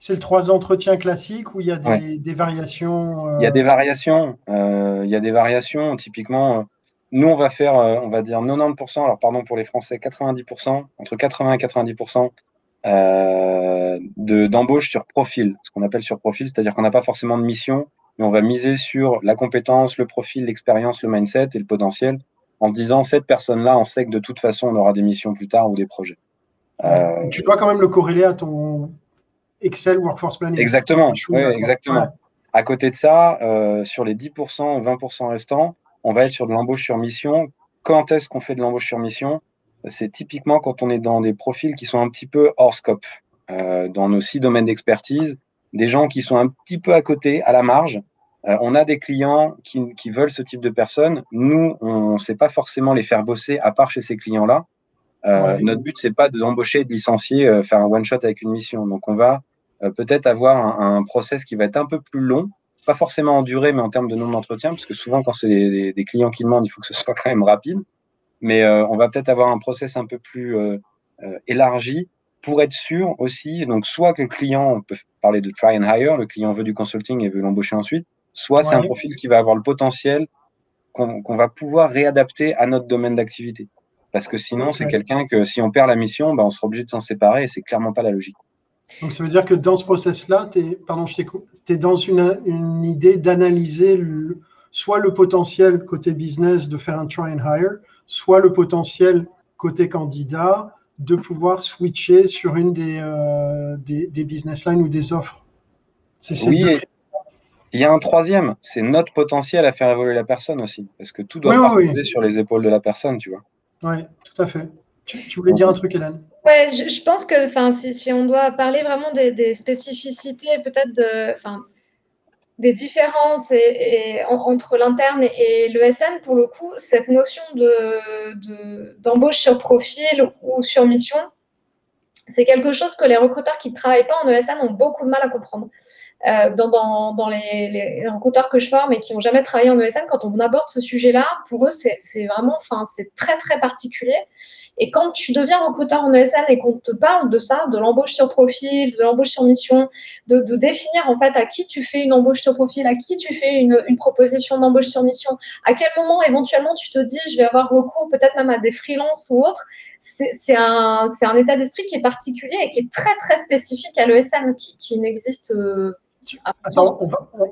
c'est le trois entretiens classiques où il y a des, des variations Il y a des variations. il y a des variations. Typiquement, nous, on va faire, euh, on va dire 90%, alors pardon pour les Français, 90%, entre 80 et 90% euh, d'embauche sur profil, ce qu'on appelle sur profil, c'est-à-dire qu'on n'a pas forcément de mission, mais on va miser sur la compétence, le profil, l'expérience, le mindset et le potentiel, en se disant, cette personne-là, on sait que de toute façon, on aura des missions plus tard ou des projets. Euh, tu dois quand même le corréler à ton Excel Workforce Planning. Exactement, exactement. À côté de ça, euh, sur les 10% ou 20% restants, on va être sur de l'embauche sur mission. Quand est-ce qu'on fait de l'embauche sur mission? C'est typiquement quand on est dans des profils qui sont un petit peu hors scope, euh, dans nos six domaines d'expertise, des gens qui sont un petit peu à côté, à la marge. Euh, on a des clients qui, veulent ce type de personnes. Nous, on ne sait pas forcément les faire bosser à part chez ces clients-là. Euh, notre but, c'est pas de embaucher, de licencier, faire un one shot avec une mission. Donc, on va peut-être avoir un, un, process qui va être un peu plus long, pas forcément en durée, mais en termes de nombre d'entretiens, parce que souvent, quand c'est des, clients qui demandent, il faut que ce soit quand même rapide. Mais euh, on va peut-être avoir un process un peu plus euh, euh, élargi pour être sûr aussi. Donc, soit que le client, on peut parler de try and hire, le client veut du consulting et veut l'embaucher ensuite, soit c'est un profil qui va avoir le potentiel qu'on va pouvoir réadapter à notre domaine d'activité. Parce que sinon, c'est quelqu'un que si on perd la mission, ben, on sera obligé de s'en séparer et c'est clairement pas la logique. Donc ça veut dire que dans ce process-là, tu es dans une, une idée d'analyser soit le potentiel côté business de faire un try and hire, soit le potentiel côté candidat de pouvoir switcher sur une des, euh, des, des, business lines ou des offres. oui, il y a un troisième, c'est notre potentiel à faire évoluer la personne aussi, parce que tout doit oui, sur les épaules de la personne, tu vois. Oui, tout à fait. Tu, voulais dire un truc, Hélène? Ouais, je, pense que si, si, on doit parler vraiment des, spécificités, peut-être de, des différences entre l'interne et, le l'ESN, pour le coup, cette notion d'embauche de, sur profil ou sur mission, c'est quelque chose que les recruteurs qui ne travaillent pas en ESN ont beaucoup de mal à comprendre. Euh, dans, les, recruteurs que je forme et qui n'ont jamais travaillé en ESN, quand on aborde ce sujet-là, pour eux, c'est vraiment, enfin, c'est très, très particulier. Et quand tu deviens recruteur en ESN et qu'on te parle de ça, de l'embauche sur profil, de l'embauche sur mission, de, définir en fait à qui tu fais une embauche sur profil, à qui tu fais une, proposition d'embauche sur mission, à quel moment éventuellement tu te dis je vais avoir recours peut-être même à des freelances ou autres, c'est un, un, état d'esprit qui est particulier et qui est très très spécifique à l'ESN, qui, qui n'existe euh, Attends, on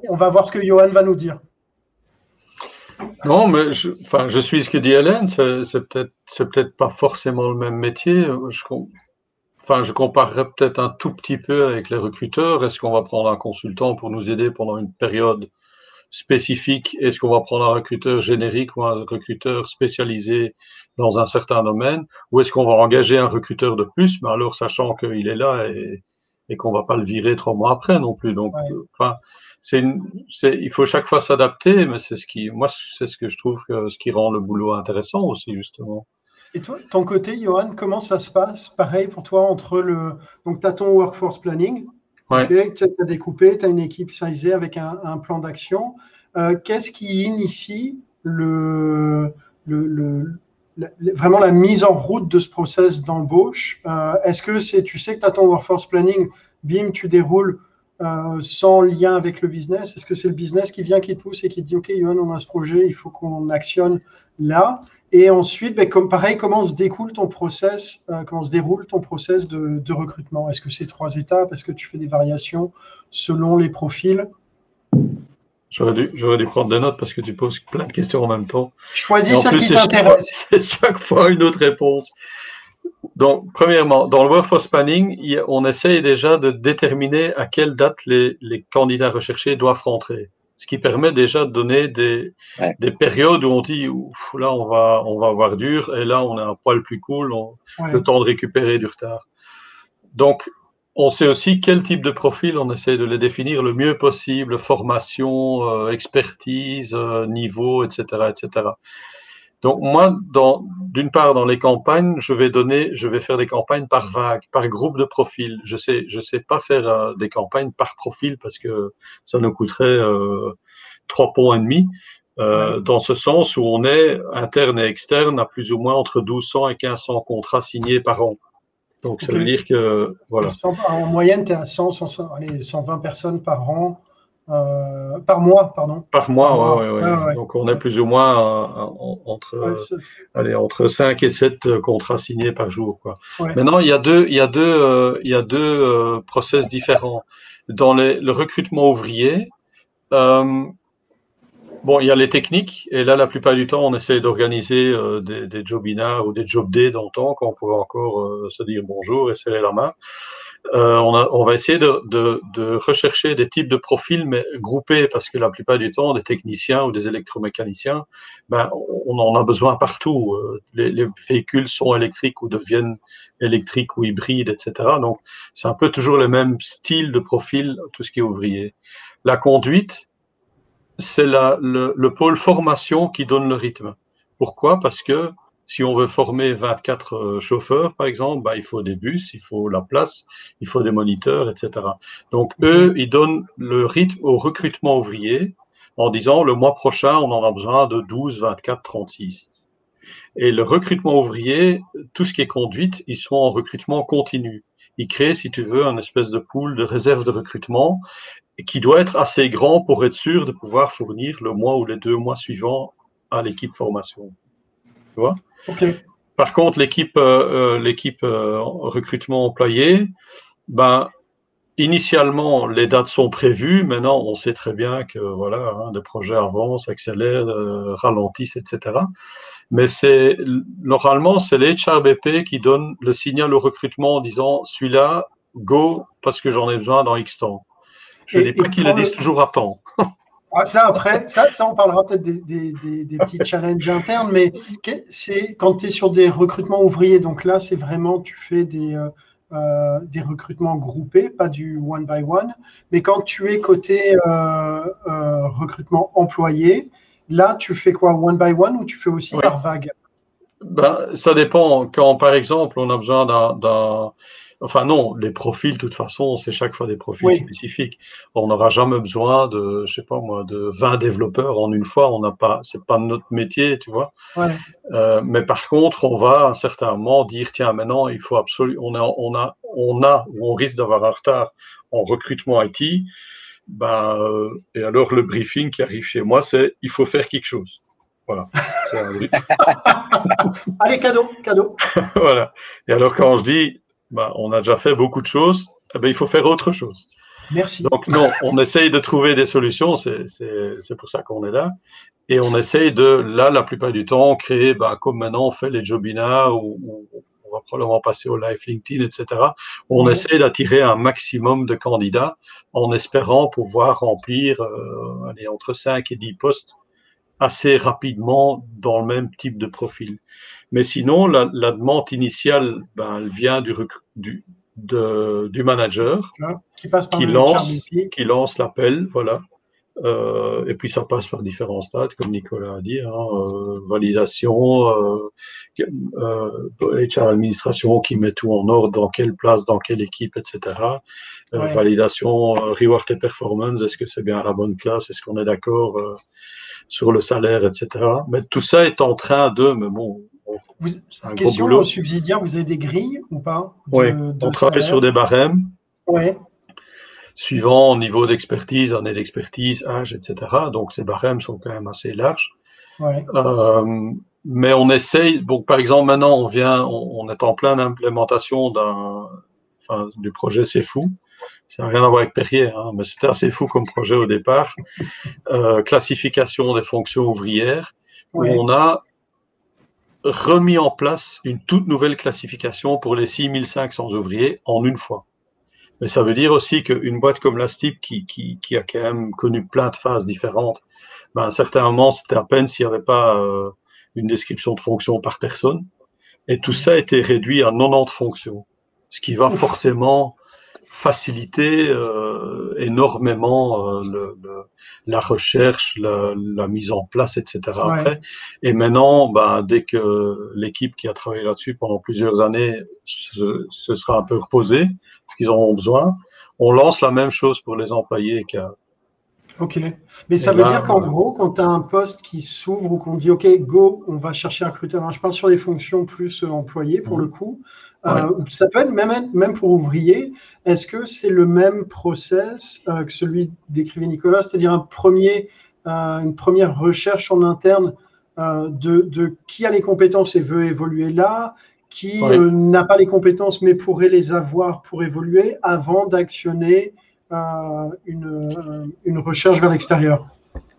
on va voir ce que Johan va nous dire. Non, mais je, enfin, je suis ce que dit Hélène, c'est peut-être peut pas forcément le même métier. Je, enfin, je comparerais peut-être un tout petit peu avec les recruteurs. Est-ce qu'on va prendre un consultant pour nous aider pendant une période spécifique? Est-ce qu'on va prendre un recruteur générique ou un recruteur spécialisé dans un certain domaine? Ou est-ce qu'on va engager un recruteur de plus, mais alors sachant qu'il est là et, et qu'on va pas le virer trois mois après non plus. Donc, enfin, il faut chaque fois s'adapter, mais c'est ce qui, moi, c'est ce que je trouve que ce qui rend le boulot intéressant aussi, justement. Et toi, ton côté, Johan, comment ça se passe? Pareil pour toi entre le. Donc, tu as ton workforce planning. Ouais. tu as découpé, tu as une équipe sizée avec un, plan d'action. Euh, qu'est-ce qui initie le, le, vraiment la mise en route de ce process d'embauche? Euh, Est-ce que c'est, tu sais que tu as ton workforce planning, bim, tu déroules euh, sans lien avec le business Est-ce que c'est le business qui vient, qui te pousse et qui te dit, OK, Johan, on a ce projet, il faut qu'on actionne là? Et ensuite, ben, comme pareil, comment se découle ton process, euh, comment se déroule ton process de, recrutement? Est-ce que c'est trois étapes? Est-ce que tu fais des variations selon les profils? J'aurais dû, j'aurais dû prendre des notes parce que tu poses plein de questions en même temps. Choisis celle qui t'intéresse. [LAUGHS] C'est chaque fois une autre réponse. Donc, premièrement, dans le workforce planning, on essaye déjà de déterminer à quelle date les, les candidats recherchés doivent rentrer ce qui permet déjà de donner des, des périodes où on dit ouf, là on va on va avoir dur et là on a un poil plus cool, le temps de récupérer du retard. Donc on sait aussi quel type de profil on essaie de les définir le mieux possible, formation, euh, expertise, euh, niveau, etc., etc. Donc moi, d'une part, dans les campagnes, je vais donner, je vais faire des campagnes par vague, par groupe de profils. Je sais, je sais pas faire euh, des campagnes par profil parce que ça nous coûterait euh, trois points et demi. Euh, dans ce sens où on est interne et externe à plus ou moins entre 1200 et 1500 contrats signés par an. Donc ça veut dire que voilà. En moyenne, tu es à 100, 120 personnes par an euh, par mois, pardon. Par mois, oui. Ouais, Donc on est plus ou moins entre, allez, entre 5 et 7 euh, contrats signés par jour. Quoi. Maintenant, il y a deux, il y a deux, euh, il y a deux process différents. Dans les, le recrutement ouvrier, bon, il y a les techniques, et là, la plupart du temps, on essaie d'organiser des, des jobinars ou des job days dans le temps, quand on pouvait encore se dire bonjour et serrer la main. Euh, on, on, va essayer de, de, de, rechercher des types de profils, mais groupés, parce que la plupart du temps, des techniciens ou des électromécaniciens, ben, on en a besoin partout. Euh, les, les, véhicules sont électriques ou deviennent électriques ou hybrides, etc. Donc, c'est un peu toujours le même style de profil, tout ce qui est ouvrier. La conduite, c'est le, le pôle formation qui donne le rythme. Pourquoi? Parce que si on veut former 24 euh, chauffeurs, par exemple, bah, il faut des bus, il faut la place, il faut des moniteurs, etc. Donc, eux, ils donnent le rythme au recrutement ouvrier en disant le mois prochain, on en a besoin de 12, 24, 36. Et le recrutement ouvrier, tout ce qui est conduite, ils sont en recrutement continu. Ils créent, si tu veux, un espèce de pool de réserve de recrutement qui doit être assez grand pour être sûr de pouvoir fournir le mois ou les deux mois suivants à l'équipe formation. Tu vois? Par contre, l'équipe euh, euh, l'équipe euh, recrutement employé, ben, initialement, les dates sont prévues. Maintenant, on sait très bien que voilà, hein, des projets avancent, accélèrent, ralentissent, etc. Mais c'est normalement, c'est les HRBP qui donnent le signal au recrutement en disant celui-là, go, parce que j'en ai besoin dans X temps. Je ne dis pas qu'ils le disent toujours à temps. [LAUGHS] Ah, ça, après, ça, ça, on parlera peut-être des, des, petits challenges internes, mais c'est quand tu es sur des recrutements ouvriers, donc là, c'est vraiment, tu fais des, euh, euh, des recrutements groupés, pas du one by one, mais quand tu es côté euh, recrutement employé, là, tu fais quoi, one by one ou tu fais aussi par vague? Ben, Ça dépend. Quand, par exemple, on a besoin d'un Enfin non, les profils, de toute façon, c'est chaque fois des profils spécifiques. On n'aura jamais besoin de, je sais pas moi, de 20 développeurs en une fois. On n'a pas, c'est pas notre métier, tu vois. Euh, mais par contre, on va à un certain moment dire, tiens, maintenant, il faut absolument, on a, on a, on a, ou on risque d'avoir un retard en recrutement IT. Ben, euh, et alors le briefing qui arrive chez moi, c'est, il faut faire quelque chose. Voilà. [LAUGHS] Allez, cadeau, cadeau. [LAUGHS] voilà. Et alors quand je dis, bah, on a déjà fait beaucoup de choses, eh ben, il faut faire autre chose. Merci. Donc non, on essaye de trouver des solutions, c'est pour ça qu'on est là. Et on essaye de, là, la plupart du temps, créer, bah, comme maintenant on fait les Jobina, où, on va probablement passer au live LinkedIn, etc. On essaie d'attirer un maximum de candidats en espérant pouvoir remplir euh, allez, entre 5 et 10 postes assez rapidement dans le même type de profil. Mais sinon, la, la demande initiale, ben, elle vient du, du, de, du manager qui, passe par qui lance, qui lance l'appel, voilà. Euh, et puis ça passe par différents stades, comme Nicolas a dit, hein, euh, validation, euh, HR administration qui met tout en ordre, dans quelle place, dans quelle équipe, etc. Validation, reward et performance, est-ce que c'est bien à la bonne place, est-ce qu'on est d'accord sur le salaire, etc. Mais tout ça est en train de, mais bon, vous, question au subsidiaire, vous avez des grilles ou pas? Oui, on travaille sur des barèmes. Oui suivant niveau d'expertise, année d'expertise, âge, etc. Donc ces barèmes sont quand même assez larges. Euh, mais on essaye, donc par exemple maintenant on vient, on, est en pleine implémentation d'un, enfin, du projet C'est Fou. Ça n'a rien à voir avec Perrier, hein, mais c'était assez fou comme projet au départ. Euh, classification des fonctions ouvrières, où on a remis en place une toute nouvelle classification pour les 6500 ouvriers en une fois. Mais ça veut dire aussi qu'une boîte comme Lastip, qui, qui, qui, a quand même connu plein de phases différentes, ben, à un certain moment, c'était à peine s'il n'y avait pas euh, une description de fonction par personne. Et tout ça a été réduit à 90 fonctions, ce qui va forcément faciliter euh, énormément euh, le, la recherche, la, la, mise en place, etc. Après. Et maintenant, ben, dès que l'équipe qui a travaillé là-dessus pendant plusieurs années se, se, sera un peu reposée, qu'ils ont besoin. On lance la même chose pour les employés. Ok. Mais ça veut dire qu'en gros, quand tu as un poste qui s'ouvre ou qu'on dit OK, go, on va chercher un recruteur. je parle sur les fonctions plus euh, employées pour le mhm. Euh, ça peut être même, même pour ouvrier. Est-ce que c'est le même process euh, que celui décrivait Nicolas, c'est-à-dire un premier, une première recherche en interne de, de, qui a les compétences et veut évoluer là qui euh, n'a pas les compétences mais pourrait les avoir pour évoluer avant d'actionner euh, une, euh, une, recherche vers l'extérieur?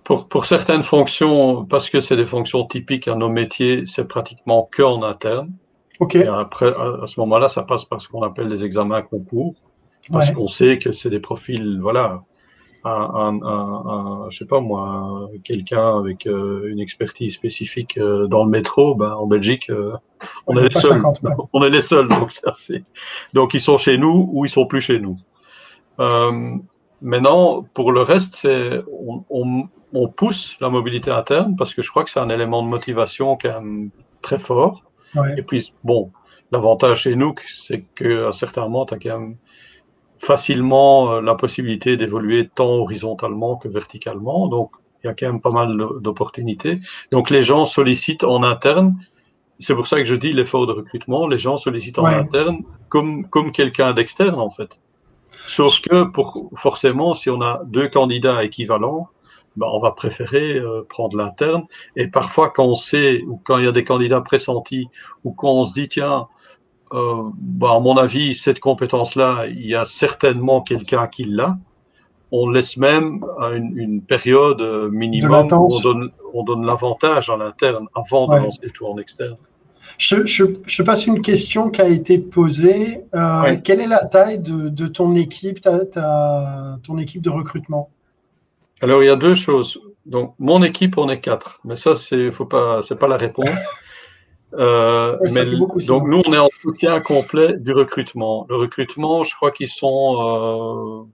Pour, pour, certaines fonctions, parce que c'est des fonctions typiques à nos métiers, c'est pratiquement que en interne. Et après, à, ce moment-là, ça passe par ce qu'on appelle des examens concours, parce qu'on sait que c'est des profils, voilà, un, un, un, je sais pas moi, quelqu'un avec euh, une expertise spécifique euh, dans le métro, ben, en Belgique, euh, on, est les seuls. [LAUGHS] on est les seuls. Donc, ça, donc, ils sont chez nous ou ils sont plus chez nous. maintenant, pour le reste, c'est on, on, on, pousse la mobilité interne parce que je crois que c'est un élément de motivation quand même très fort. Et puis, bon, l'avantage chez nous, c'est qu'à certains moments, tu as quand même facilement euh, la possibilité d'évoluer tant horizontalement que verticalement. Donc, il y a quand même pas mal d'opportunités. Donc, les gens sollicitent en interne. C'est pour ça que je dis l'effort de recrutement. Les gens sollicitent en interne comme, comme quelqu'un d'externe, en fait. Sauf que pour, forcément, si on a deux candidats équivalents, ben, on va préférer euh, prendre l'interne. Et parfois, quand on sait, ou quand il y a des candidats pressentis, ou quand on se dit, tiens, euh, bah, à mon avis, cette compétence-là, il y a certainement quelqu'un qui l'a. On laisse même une, une période minimum où on donne, on donne l'avantage en interne avant de lancer tout en externe. Je, je, je, passe une question qui a été posée. Euh, Quelle est la taille de, de ton équipe, ta, ton équipe de recrutement? Alors, il y a deux choses. Donc, mon équipe, on est quatre. Mais ça, c'est faut pas, c'est pas la réponse. Euh, mais, donc nous, on est en soutien complet du recrutement. Le recrutement, je crois qu'ils sont euh,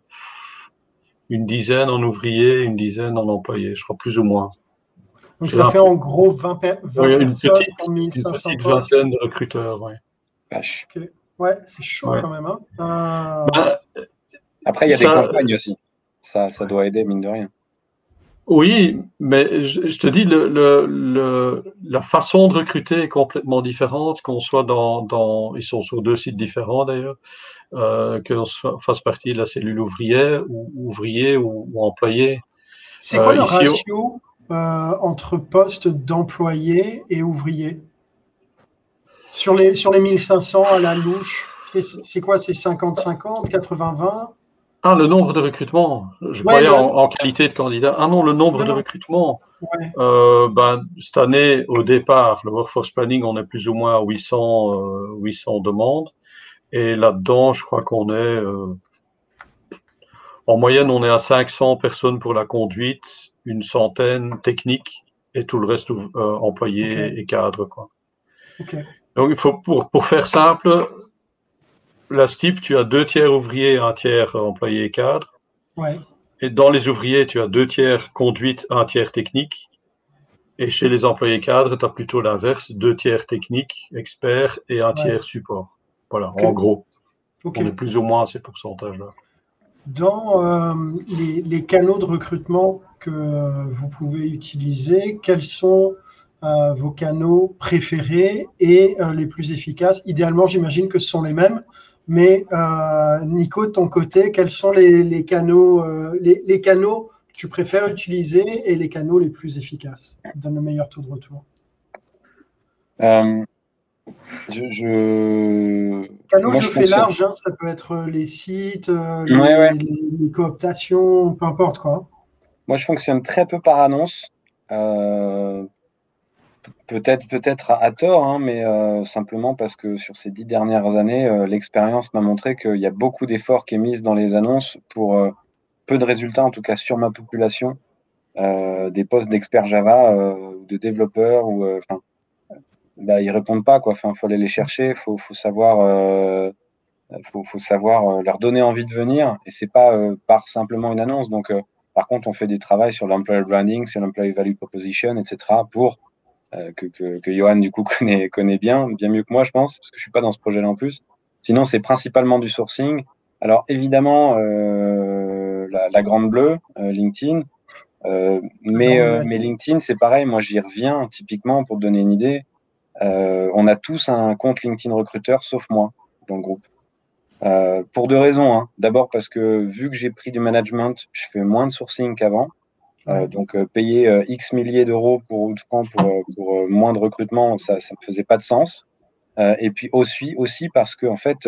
une dizaine en ouvriers, une dizaine en employés, je crois plus ou moins. Donc ça fait en gros 20, 20 une petite, une petite vingtaine de recruteurs. Ouais, ouais c'est chaud quand même. Hein. Euh... Ben, Après, il y a des campagnes aussi. Ça, ça doit aider, mine de rien. Oui, mais je, te dis, le, le, la façon de recruter est complètement différente, qu'on soit dans, dans, ils sont sur deux sites différents d'ailleurs, euh, qu'on fasse partie de la cellule ouvrière ou ouvrier ou, employé. C'est quoi euh, le ratio euh, entre postes d'employés et ouvriers? Sur les, sur les 1500 à la louche, c'est quoi? C'est 50-50, 80-20 Ah, le nombre de recrutements. Je croyais en, qualité de candidat. Ah non, le nombre de recrutements. Euh, ben, cette année, au départ, le Workforce Planning, on est plus ou moins à 800, 800 demandes. Et là-dedans, je crois qu'on est en moyenne, on est à 500 personnes pour la conduite, une centaine techniques et tout le reste euh, employés et cadres. Quoi. Donc, il faut, pour, pour faire simple, la STIP, tu as deux tiers ouvriers et un tiers employés et cadres. Et dans les ouvriers, tu as deux tiers conduite, un tiers technique. Et chez les employés cadres, tu as plutôt l'inverse, deux tiers techniques, experts et un tiers support. Voilà, en gros. On est plus ou moins à ces pourcentages-là. Dans euh, les, canaux de recrutement que vous pouvez utiliser, quels sont euh, vos canaux préférés et euh, les plus efficaces? Idéalement, j'imagine que ce sont les mêmes, mais Nico, de ton côté, quels sont les, canaux, les, canaux que tu préfères utiliser et les canaux les plus efficaces Donne le meilleur taux de retour? Je, je... Canaux, je, fais large, hein, ça peut être les sites, euh, les, cooptations, peu importe quoi. Moi, je fonctionne très peu par annonce. Euh, peut-être peut-être à, tort, hein, mais euh, simplement parce que sur ces dix dernières années, l'expérience m'a montré qu'il y a beaucoup d'efforts qui est mis dans les annonces pour peu de résultats, en tout cas sur ma population, des postes d'experts Java ou de développeurs ou enfin bah, ils répondent pas quoi. Enfin, faut aller les chercher, faut, faut savoir, euh, faut, faut, savoir euh, leur donner envie de venir. Et c'est pas euh, par simplement une annonce. Donc, euh, par contre, on fait des travaux sur l'employer branding, sur l'employee value proposition, etc. pour que, que, que Johan du coup [LAUGHS] connaît, connaît bien, bien mieux que moi, je pense, parce que je suis pas dans ce projet-là en plus. Sinon, c'est principalement du sourcing. Alors évidemment, la, la, grande bleue, LinkedIn. mais, mais LinkedIn, c'est pareil. Moi, j'y reviens typiquement pour te donner une idée. Euh, on a tous un compte LinkedIn recruteur, sauf moi, dans le groupe. Euh, pour deux raisons. Hein. D'abord parce que vu que j'ai pris du management, je fais moins de sourcing qu'avant. Euh, donc payer X milliers d'euros pour, pour, pour moins de recrutement, ça ne me faisait pas de sens. et puis aussi, aussi parce que en fait,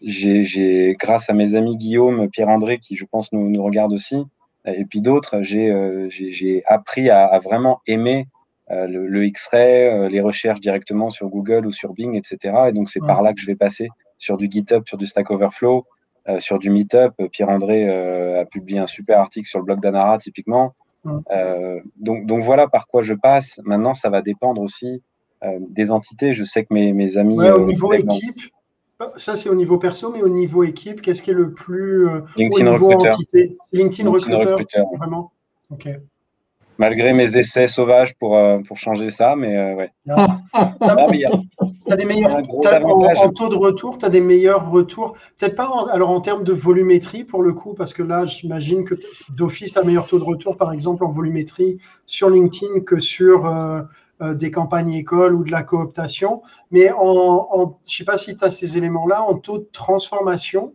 j'ai, grâce à mes amis Guillaume, Pierre-André, qui je pense nous, nous regardent aussi, et puis d'autres, j'ai, appris à, à, vraiment aimer euh, le, X-ray, euh, les recherches directement sur Google ou sur Bing, etc. Et donc, c'est par là que je vais passer sur du GitHub, sur du Stack Overflow, euh, sur du Meetup. Pierre-André a publié un super article sur le blog d'Anara, typiquement. donc, donc, voilà par quoi je passe. Maintenant, ça va dépendre aussi des entités. Je sais que mes, mes amis. au niveau équipe, ça c'est au niveau perso, mais au niveau équipe, qu'est-ce qui est le plus. LinkedIn au niveau entité? LinkedIn, recruteur, Vraiment? Ok. Malgré mes essais sauvages pour, euh, pour changer ça, mais euh, ouais. [LAUGHS] tu as des meilleurs, en, taux de retour, tu as des meilleurs retours. Peut-être pas en, alors en termes de volumétrie pour le coup, parce que là, j'imagine que d'office, tu as meilleur taux de retour, par exemple, en volumétrie sur LinkedIn que sur euh, des campagnes écoles ou de la cooptation. Mais en, je ne sais pas si tu as ces éléments-là, en taux de transformation,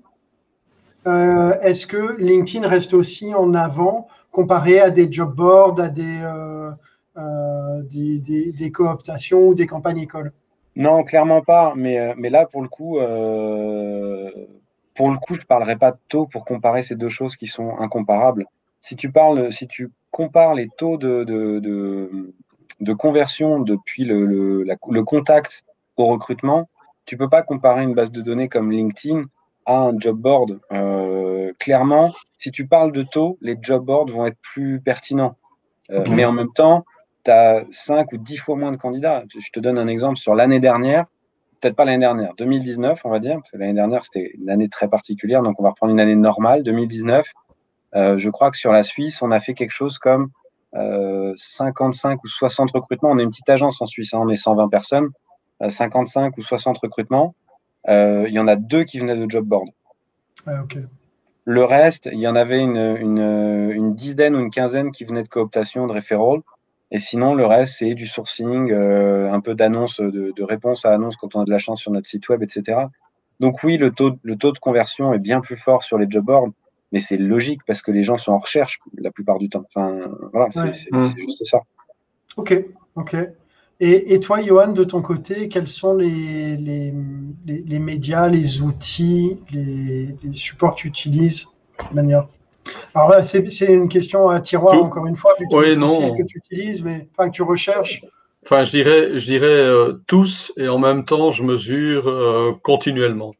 est-ce que LinkedIn reste aussi en avant comparé à des job boards, à des, euh, euh, des, des, cooptations ou des campagnes écoles Non, clairement pas. Mais, euh, là, pour le coup, je ne parlerai pas de taux pour comparer ces deux choses qui sont incomparables. Si tu, parles, si tu compares les taux de, conversion depuis le, le, le contact au recrutement, tu ne peux pas comparer une base de données comme LinkedIn à un job board. Euh, clairement, si tu parles de taux, les job boards vont être plus pertinents. Euh, mais en même temps, tu as 5 ou 10 fois moins de candidats. Je te donne un exemple sur l'année dernière, peut-être pas l'année dernière, 2019, on va dire, parce que l'année dernière, c'était une année très particulière, donc on va reprendre une année normale, 2019. Euh, je crois que sur la Suisse, on a fait quelque chose comme 55 ou 60 recrutements. On est une petite agence en Suisse, hein, on est 120 personnes, 55 ou 60 recrutements. Euh, il y en a deux qui venaient de job board. Le reste, il y en avait une, une, dizaine ou une quinzaine qui venaient de cooptation, de referral. Et sinon, le reste, c'est du sourcing, euh, un peu d'annonce, de, de, réponse à annonce quand on a de la chance sur notre site web, etc. Donc oui, le taux, le taux de conversion est bien plus fort sur les job boards, mais c'est logique parce que les gens sont en recherche la plupart du temps. Enfin, voilà, c'est juste ça. Ok, ok. Et, toi, Johan, de ton côté, quels sont les, les, médias, les outils, les, supports que tu utilises de manière Alors c'est une question à tiroir, encore une fois, oui, non. que tu utilises, mais enfin, que tu recherches. Enfin, je dirais, je dirais euh, tous, et en même temps, je mesure euh, continuellement.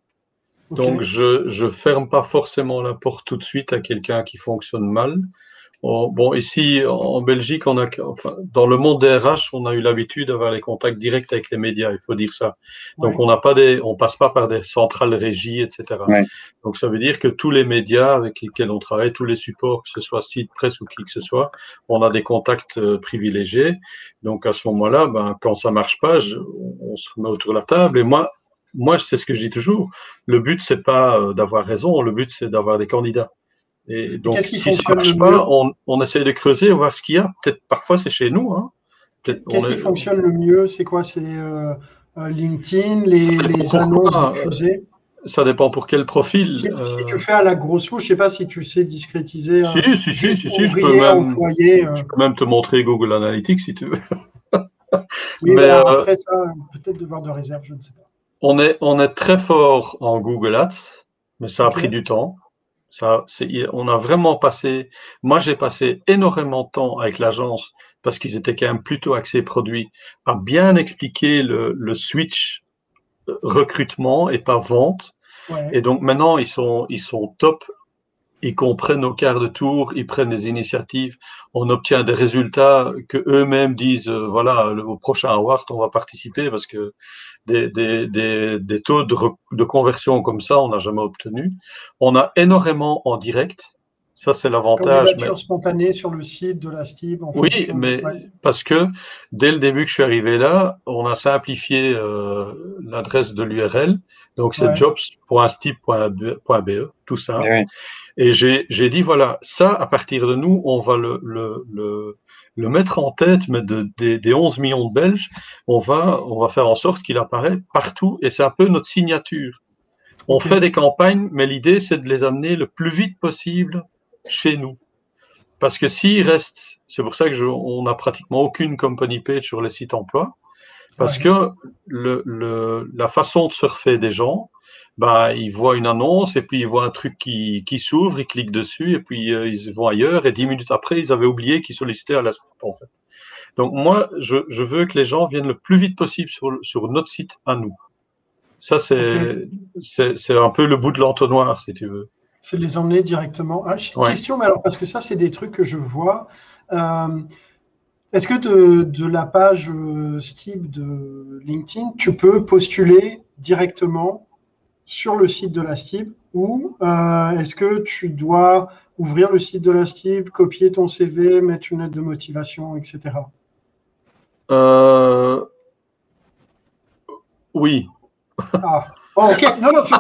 Donc, je ne ferme pas forcément la porte tout de suite à quelqu'un qui fonctionne mal. Bon, ici en Belgique, on a, enfin, dans le monde des RH, on a eu l'habitude d'avoir les contacts directs avec les médias. Il faut dire ça. Donc, on n'a pas des, on passe pas par des centrales régies, etc. Donc, ça veut dire que tous les médias avec lesquels on travaille, tous les supports, que ce soit site, presse ou qui que ce soit, on a des contacts euh, privilégiés. Donc, à ce moment-là, ben, quand ça marche pas, on se remet autour de la table. Et moi, moi, c'est ce que je dis toujours. Le but, c'est pas euh, d'avoir raison. Le but, c'est d'avoir des candidats. Et donc, si ça ne marche pas, on, on, essaie de creuser, voir ce qu'il y a. Peut-être parfois c'est chez nous. Hein. Qu'est-ce qui fonctionne le mieux? C'est quoi? C'est euh, euh, LinkedIn, les, les annonces diffusées? Ça dépend pour quel profil. Si, euh... tu fais à la grosse louche, je ne sais pas si tu sais discrétiser. Si, si, si, si, si je, peux même, je peux même te montrer Google Analytics si tu veux. [LAUGHS] oui, mais après ça, peut-être devoir de réserve, je ne sais pas. On est, on est très fort en Google Ads, mais ça a pris du temps. Ça, on a vraiment passé, moi j'ai passé énormément de temps avec l'agence parce qu'ils étaient quand même plutôt axés produits, à bien expliquer le, le switch euh, recrutement et pas vente. Et donc maintenant ils sont, ils sont top. Ils comprennent nos quarts de tour, ils prennent des initiatives, on obtient des résultats que eux-mêmes disent, euh, voilà, au prochain award, on va participer parce que des, des, des, des taux de, de, conversion comme ça, on n'a jamais obtenu. On a énormément en direct. Ça, c'est l'avantage. Mais... spontanée sur le site de la STIB. oui, mais parce que dès le début que je suis arrivé là, on a simplifié euh, l'adresse de l'URL. Donc, c'est ouais. jobs.stib.be, tout ça. Et j'ai dit, voilà, ça, à partir de nous, on va le, le, le, le mettre en tête mais de, des, des 11 millions de Belges. On va, on va faire en sorte qu'il apparaît partout et c'est un peu notre signature. On okay. fait des campagnes, mais l'idée, c'est de les amener le plus vite possible chez nous. Parce que s'il reste, c'est pour ça que je, on n'a pratiquement aucune company page sur les sites emploi, parce ouais. que le, le, la façon de surfer des gens, bah, ils voient une annonce et puis ils voient un truc qui, qui s'ouvre, ils cliquent dessus et puis euh, ils vont ailleurs et dix minutes après, ils avaient oublié qu'ils sollicitaient à la en fait. Donc moi, je, je, veux que les gens viennent le plus vite possible sur, sur notre site à nous. Ça, c'est okay. un peu le bout de l'entonnoir, si tu veux. C'est de les emmener directement. Ah, j'ai une ouais. question, mais alors, parce que ça, c'est des trucs que je vois. Euh, Est-ce que de, de, la page euh, Steve de LinkedIn, tu peux postuler directement sur le site de la STIB ou euh, est-ce que tu dois ouvrir le site de la STIB, copier ton CV, mettre une lettre de motivation, etc. Euh... Oui. Ah. Oh, ok, non, non, je...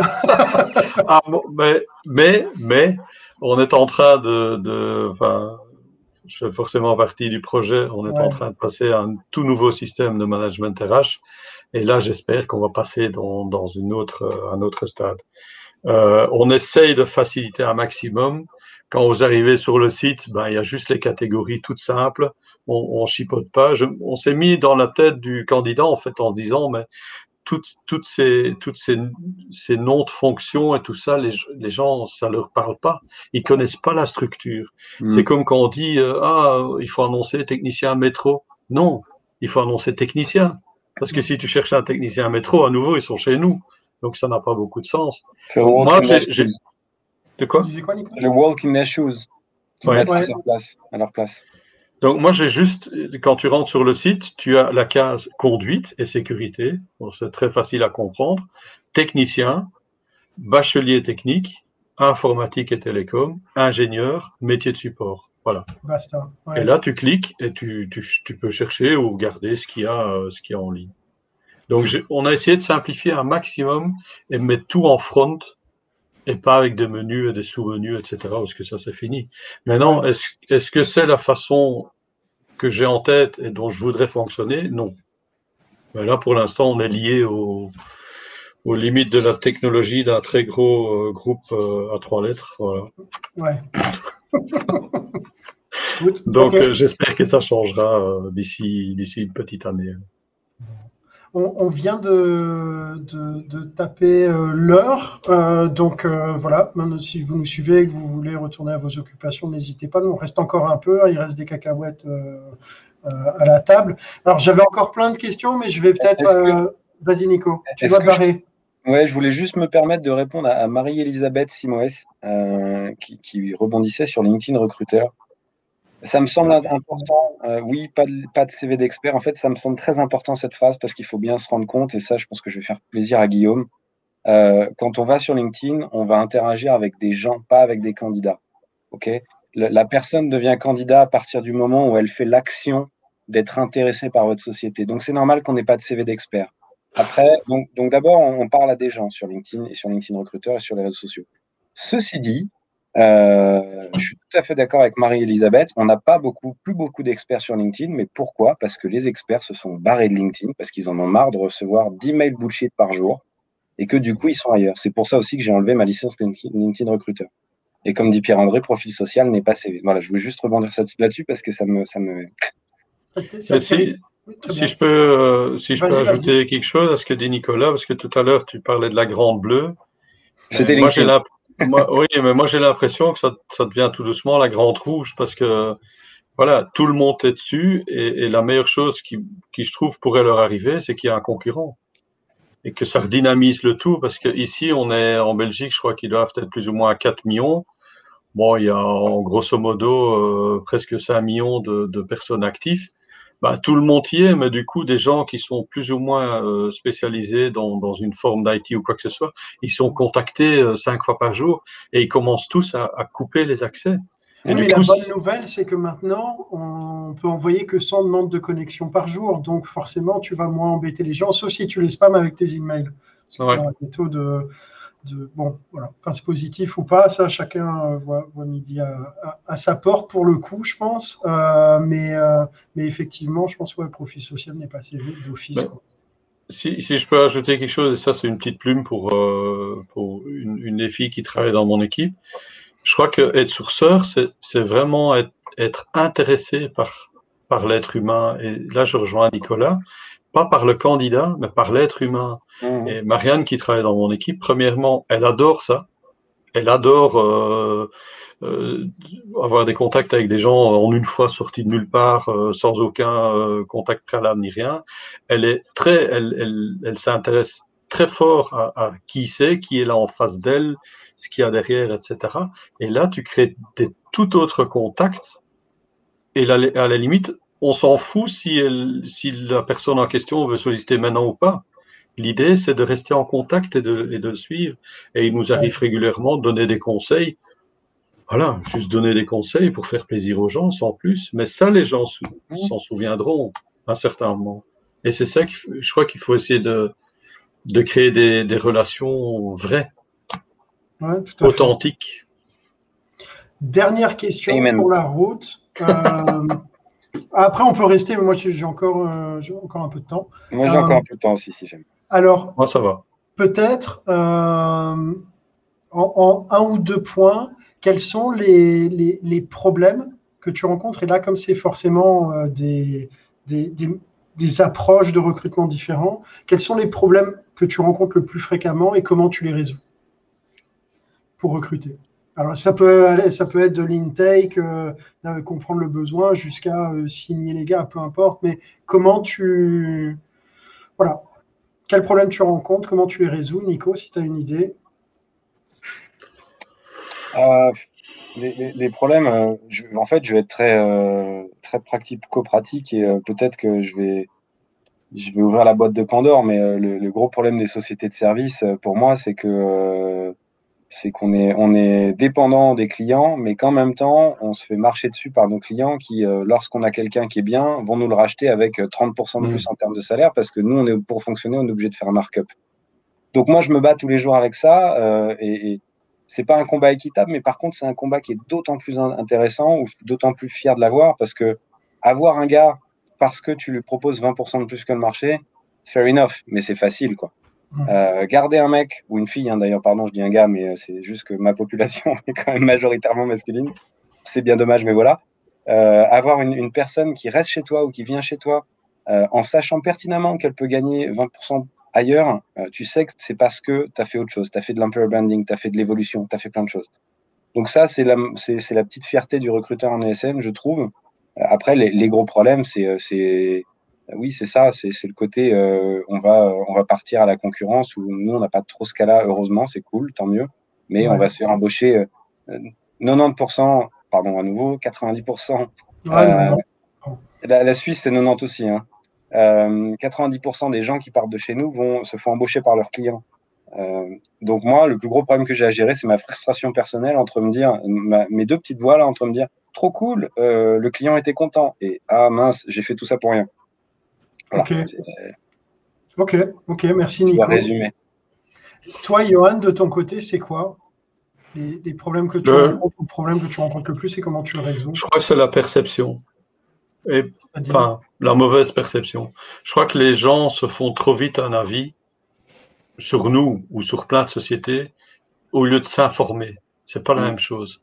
[LAUGHS] ah, bon, mais, mais, mais, on est en train de, de je fais forcément partie du projet. On est ouais. en train de passer à un tout nouveau système de management RH. Et là, j'espère qu'on va passer dans, dans une autre, un autre stade. Euh, on essaye de faciliter un maximum. Quand vous arrivez sur le site, ben, il y a juste les catégories toutes simples. On, on chipote pas. Je, on s'est mis dans la tête du candidat, en fait, en se disant, mais toutes, toutes, ces, toutes ces, ces noms de fonctions et tout ça, les, les gens, ça leur parle pas. Ils connaissent pas la structure. Mmh. C'est comme quand on dit, euh, ah, il faut annoncer technicien métro. Non, il faut annoncer technicien. Parce que si tu cherches un technicien métro, à nouveau, ils sont chez nous. Donc ça n'a pas beaucoup de sens. Moi, j'ai. De quoi, quoi Le walk in their shoes. Ouais. Ouais. À, leur place, à leur place. Donc moi j'ai juste, quand tu rentres sur le site, tu as la case conduite et sécurité, bon, c'est très facile à comprendre, technicien, bachelier technique, informatique et télécom, ingénieur, métier de support. Voilà. Basta. Ouais. Et là tu cliques et tu, tu, tu peux chercher ou garder ce qu'il y a, euh, ce qu'il y a en ligne. Donc on a essayé de simplifier un maximum et mettre tout en front et pas avec des menus et des sous-menus, etc., parce que ça, c'est fini. Maintenant, est-ce est -ce que c'est la façon que j'ai en tête et dont je voudrais fonctionner? Non. Mais là, pour l'instant, on est lié au, aux limites de la technologie d'un très gros euh, groupe euh, à trois lettres. Voilà. Ouais. [LAUGHS] Donc j'espère que ça changera d'ici d'ici une petite année. On, vient de, de, taper l'heure. donc voilà, maintenant, si vous nous suivez et que vous voulez retourner à vos occupations, n'hésitez pas. Nous, on reste encore un peu. Hein. il reste des cacahuètes à la table. Alors j'avais encore plein de questions, mais je vais peut-être. Vas-y, Nico, tu dois barrer. Ouais, je voulais juste me permettre de répondre à, Marie-Elisabeth Simoes, euh, qui, rebondissait sur LinkedIn Recruteur. Ça me semble important, euh, oui, pas de, CV d'expert. En fait, ça me semble très important cette phrase parce qu'il faut bien se rendre compte, et ça, je pense que je vais faire plaisir à Guillaume. Euh, quand on va sur LinkedIn, on va interagir avec des gens, pas avec des candidats. Ok? La, personne devient candidat à partir du moment où elle fait l'action d'être intéressée par votre société. Donc, c'est normal qu'on n'ait pas de CV d'expert. Après, donc, donc d'abord, on, parle à des gens sur LinkedIn et sur LinkedIn Recruteur et sur les réseaux sociaux. Ceci dit, euh, je suis tout à fait d'accord avec Marie-Elisabeth. On n'a pas beaucoup, plus beaucoup d'experts sur LinkedIn, mais pourquoi? Parce que les experts se sont barrés de LinkedIn parce qu'ils en ont marre de recevoir 10 mails bullshit par jour et que du coup, ils sont ailleurs. C'est pour ça aussi que j'ai enlevé ma licence LinkedIn Recruteur. Et comme dit Pierre-André, profil social n'est pas CV. Voilà, je veux juste rebondir là-dessus parce que ça me. Ça me... Si je peux, euh, si je peux ajouter quelque chose à ce que dit Nicolas, parce que tout à l'heure tu parlais de la grande bleue. C'était Oui, mais moi j'ai l'impression que ça, devient tout doucement la grande rouge parce que voilà, tout le monde est dessus et, et la meilleure chose qui, qui, je trouve, pourrait leur arriver, c'est qu'il y a un concurrent et que ça redynamise le tout parce que ici on est en Belgique, je crois qu'ils doivent être plus ou moins à 4 millions. Bon, il y a en grosso modo euh, presque 5 millions de, de personnes actives bah, tout le monde y est, mais du coup, des gens qui sont plus ou moins euh, spécialisés dans, dans, une forme d'IT ou quoi que ce soit, ils sont contactés euh, cinq fois par jour et ils commencent tous à, à couper les accès. Et mais la bonne nouvelle, c'est que maintenant, on peut envoyer que 100 demandes de connexion par jour. Donc, forcément, tu vas moins embêter les gens, sauf si tu les spams avec tes emails. Ouais. taux de, bon, voilà, c'est positif ou pas, ça, chacun euh, voit, midi à, sa porte pour le coup, je pense. Euh, mais, euh, mais effectivement, je pense que le profil social n'est pas assez d'office. Ben, si, si, je peux ajouter quelque chose, et ça, c'est une petite plume pour, pour une, une, des filles qui travaille dans mon équipe. Je crois que être sourceur, c'est vraiment être, être, intéressé par, par l'être humain. Et là, je rejoins Nicolas pas par le candidat, mais par l'être humain. Mmh. Et Marianne, qui travaille dans mon équipe, premièrement, elle adore ça. Elle adore euh, euh, avoir des contacts avec des gens en une fois sortis de nulle part, euh, sans aucun contact préalable ni rien. Elle est très, elle, elle, elle s'intéresse très fort à, à qui c'est, qui est là en face d'elle, ce qu'il y a derrière, etc. Et là, tu crées des tout autres contacts. Et là, à la limite, on s'en fout si, elle, si la personne en question veut solliciter maintenant ou pas. L'idée, c'est de rester en contact et de, et de, le suivre. Et il nous arrive régulièrement de donner des conseils. Voilà, juste donner des conseils pour faire plaisir aux gens, sans plus. Mais ça, les gens s'en souviendront à un certain moment. Et c'est ça que je crois qu'il faut essayer de, de créer des, des relations vraies, ouais, authentiques. Dernière question Amen. pour la route. Euh, [LAUGHS] Après, on peut rester, mais moi, j'ai encore, euh, encore un peu de temps. Moi, j'ai encore un peu de temps aussi, si j'aime. Alors, moi, ça va. Peut-être, euh, en, un ou deux points, quels sont les, les, les, problèmes que tu rencontres? Et là, comme c'est forcément euh, des, des, des, des, approches de recrutement différents, quels sont les problèmes que tu rencontres le plus fréquemment et comment tu les résous pour recruter? Alors, ça peut, ça peut être de l'intake, euh, comprendre le besoin, jusqu'à euh, signer les gars, peu importe. Mais comment tu. Voilà. Quels problèmes tu rencontres? Comment tu les résous, Nico, si tu as une idée euh, les, problèmes, en fait, je vais être très, très pratico-pratique et peut-être que je vais, je vais ouvrir la boîte de Pandore, mais le, le, gros problème des sociétés de services, pour moi, c'est que c'est qu'on est, on est dépendant des clients, mais qu'en même temps, on se fait marcher dessus par nos clients qui, euh, lorsqu'on a quelqu'un qui est bien, vont nous le racheter avec 30% euh, de plus mmh. en termes de salaire parce que nous, on est, pour fonctionner, on est obligé de faire un markup. Donc moi, je me bats tous les jours avec ça euh, et, et c'est pas un combat équitable, mais par contre, c'est un combat qui est d'autant plus intéressant ou d'autant plus fier de l'avoir parce que avoir un gars parce que tu lui proposes 20% de plus que le marché, fair enough, mais c'est facile, quoi. Euh, garder un mec ou une fille, hein, d'ailleurs, pardon, je dis un gars, mais euh, c'est juste que ma population [LAUGHS] est quand même majoritairement masculine. C'est bien dommage, mais voilà. avoir une, personne qui reste chez toi ou qui vient chez toi en sachant pertinemment qu'elle peut gagner 20% ailleurs, tu sais que c'est parce que tu as fait autre chose, tu as fait de l'employer branding, tu as fait de l'évolution, tu as fait plein de choses. Donc ça, c'est la, c'est, la petite fierté du recruteur en ESN, je trouve. Après, les, les gros problèmes, c'est, c'est oui, c'est ça, c'est, le côté euh, on, va, on va partir à la concurrence où nous, on n'a pas trop ce cas-là, heureusement, c'est cool, tant mieux. Mais on va se faire embaucher 90%, euh, pardon, à nouveau, 90%. Euh, la, la, Suisse, c'est 90 aussi. Hein. 90% des gens qui partent de chez nous vont se font embaucher par leurs clients. Euh, donc moi, le plus gros problème que j'ai à gérer, c'est ma frustration personnelle entre me dire, mes deux petites voix là, entre me dire, trop cool, euh, le client était content, et ah mince, j'ai fait tout ça pour rien. Ok. Ok, ok, merci Nico. résumer. Toi, Johan, de ton côté, c'est quoi les, problèmes que tu rencontres, le problème que tu rencontres le plus et comment tu le résous? Je crois que c'est la perception. Et, enfin, la mauvaise perception. Je crois que les gens se font trop vite un avis sur nous ou sur plein de sociétés au lieu de s'informer. C'est pas la mm. même chose.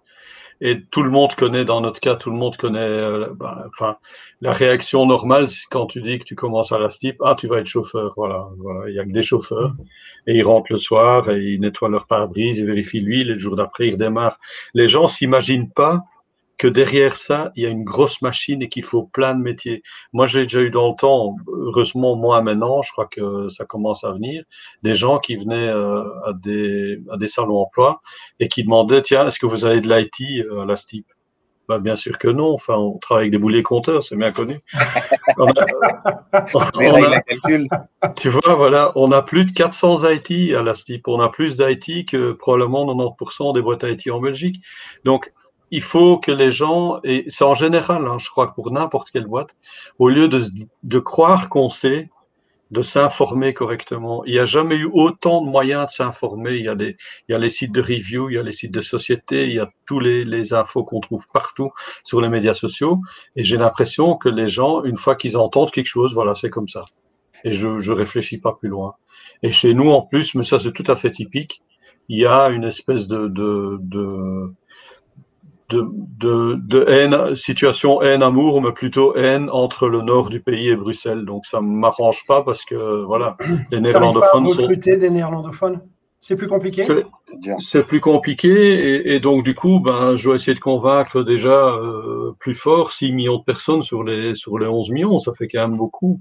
Et tout le monde connaît, dans notre cas, tout le monde connaît, euh, bah, enfin, la réaction normale, quand tu dis que tu commences à la STIP, ah, tu vas être chauffeur, voilà, voilà. Il y a que des chauffeurs. Et ils rentrent le soir et ils nettoient leur pare-brise, ils vérifient l'huile et le jour d'après, ils redémarrent. Les gens s'imaginent pas que derrière ça, il y a une grosse machine et qu'il faut plein de métiers. Moi, j'ai déjà eu dans le temps, heureusement moins maintenant, je crois que ça commence à venir, des gens qui venaient euh, à, des, à des salons emploi et qui demandaient, tiens, est-ce que vous avez de l'IT euh, à la STIP bah, Bien sûr que non, enfin, on travaille avec des boulets compteurs, c'est bien connu. [LAUGHS] tu vois, voilà, on a plus de 400 IT à la STIP, on a plus d'IT que probablement 90% des boîtes IT en Belgique. Donc, il faut que les gens, et c'est en général, hein, je crois pour n'importe quelle boîte, au lieu de, de croire qu'on sait, de s'informer correctement. Il n'y a jamais eu autant de moyens de s'informer. Il y a des, il y a les sites de review, il y a les sites de société, il y a tous les, les infos qu'on trouve partout sur les médias sociaux. Et j'ai l'impression que les gens, une fois qu'ils entendent quelque chose, voilà, c'est comme ça. Et je, je réfléchis pas plus loin. Et chez nous, en plus, mais ça c'est tout à fait typique, il y a une espèce de, de, de de, de, de, haine, situation haine-amour, mais plutôt haine entre le nord du pays et Bruxelles. Donc ça ne m'arrange pas parce que voilà, les néerlandophones pas à recruter des néerlandophones? C'est plus compliqué? C'est plus compliqué et, et, donc du coup, ben, je vais essayer de convaincre déjà euh, plus fort 6 millions de personnes sur les, sur les 11 millions, ça fait quand même beaucoup.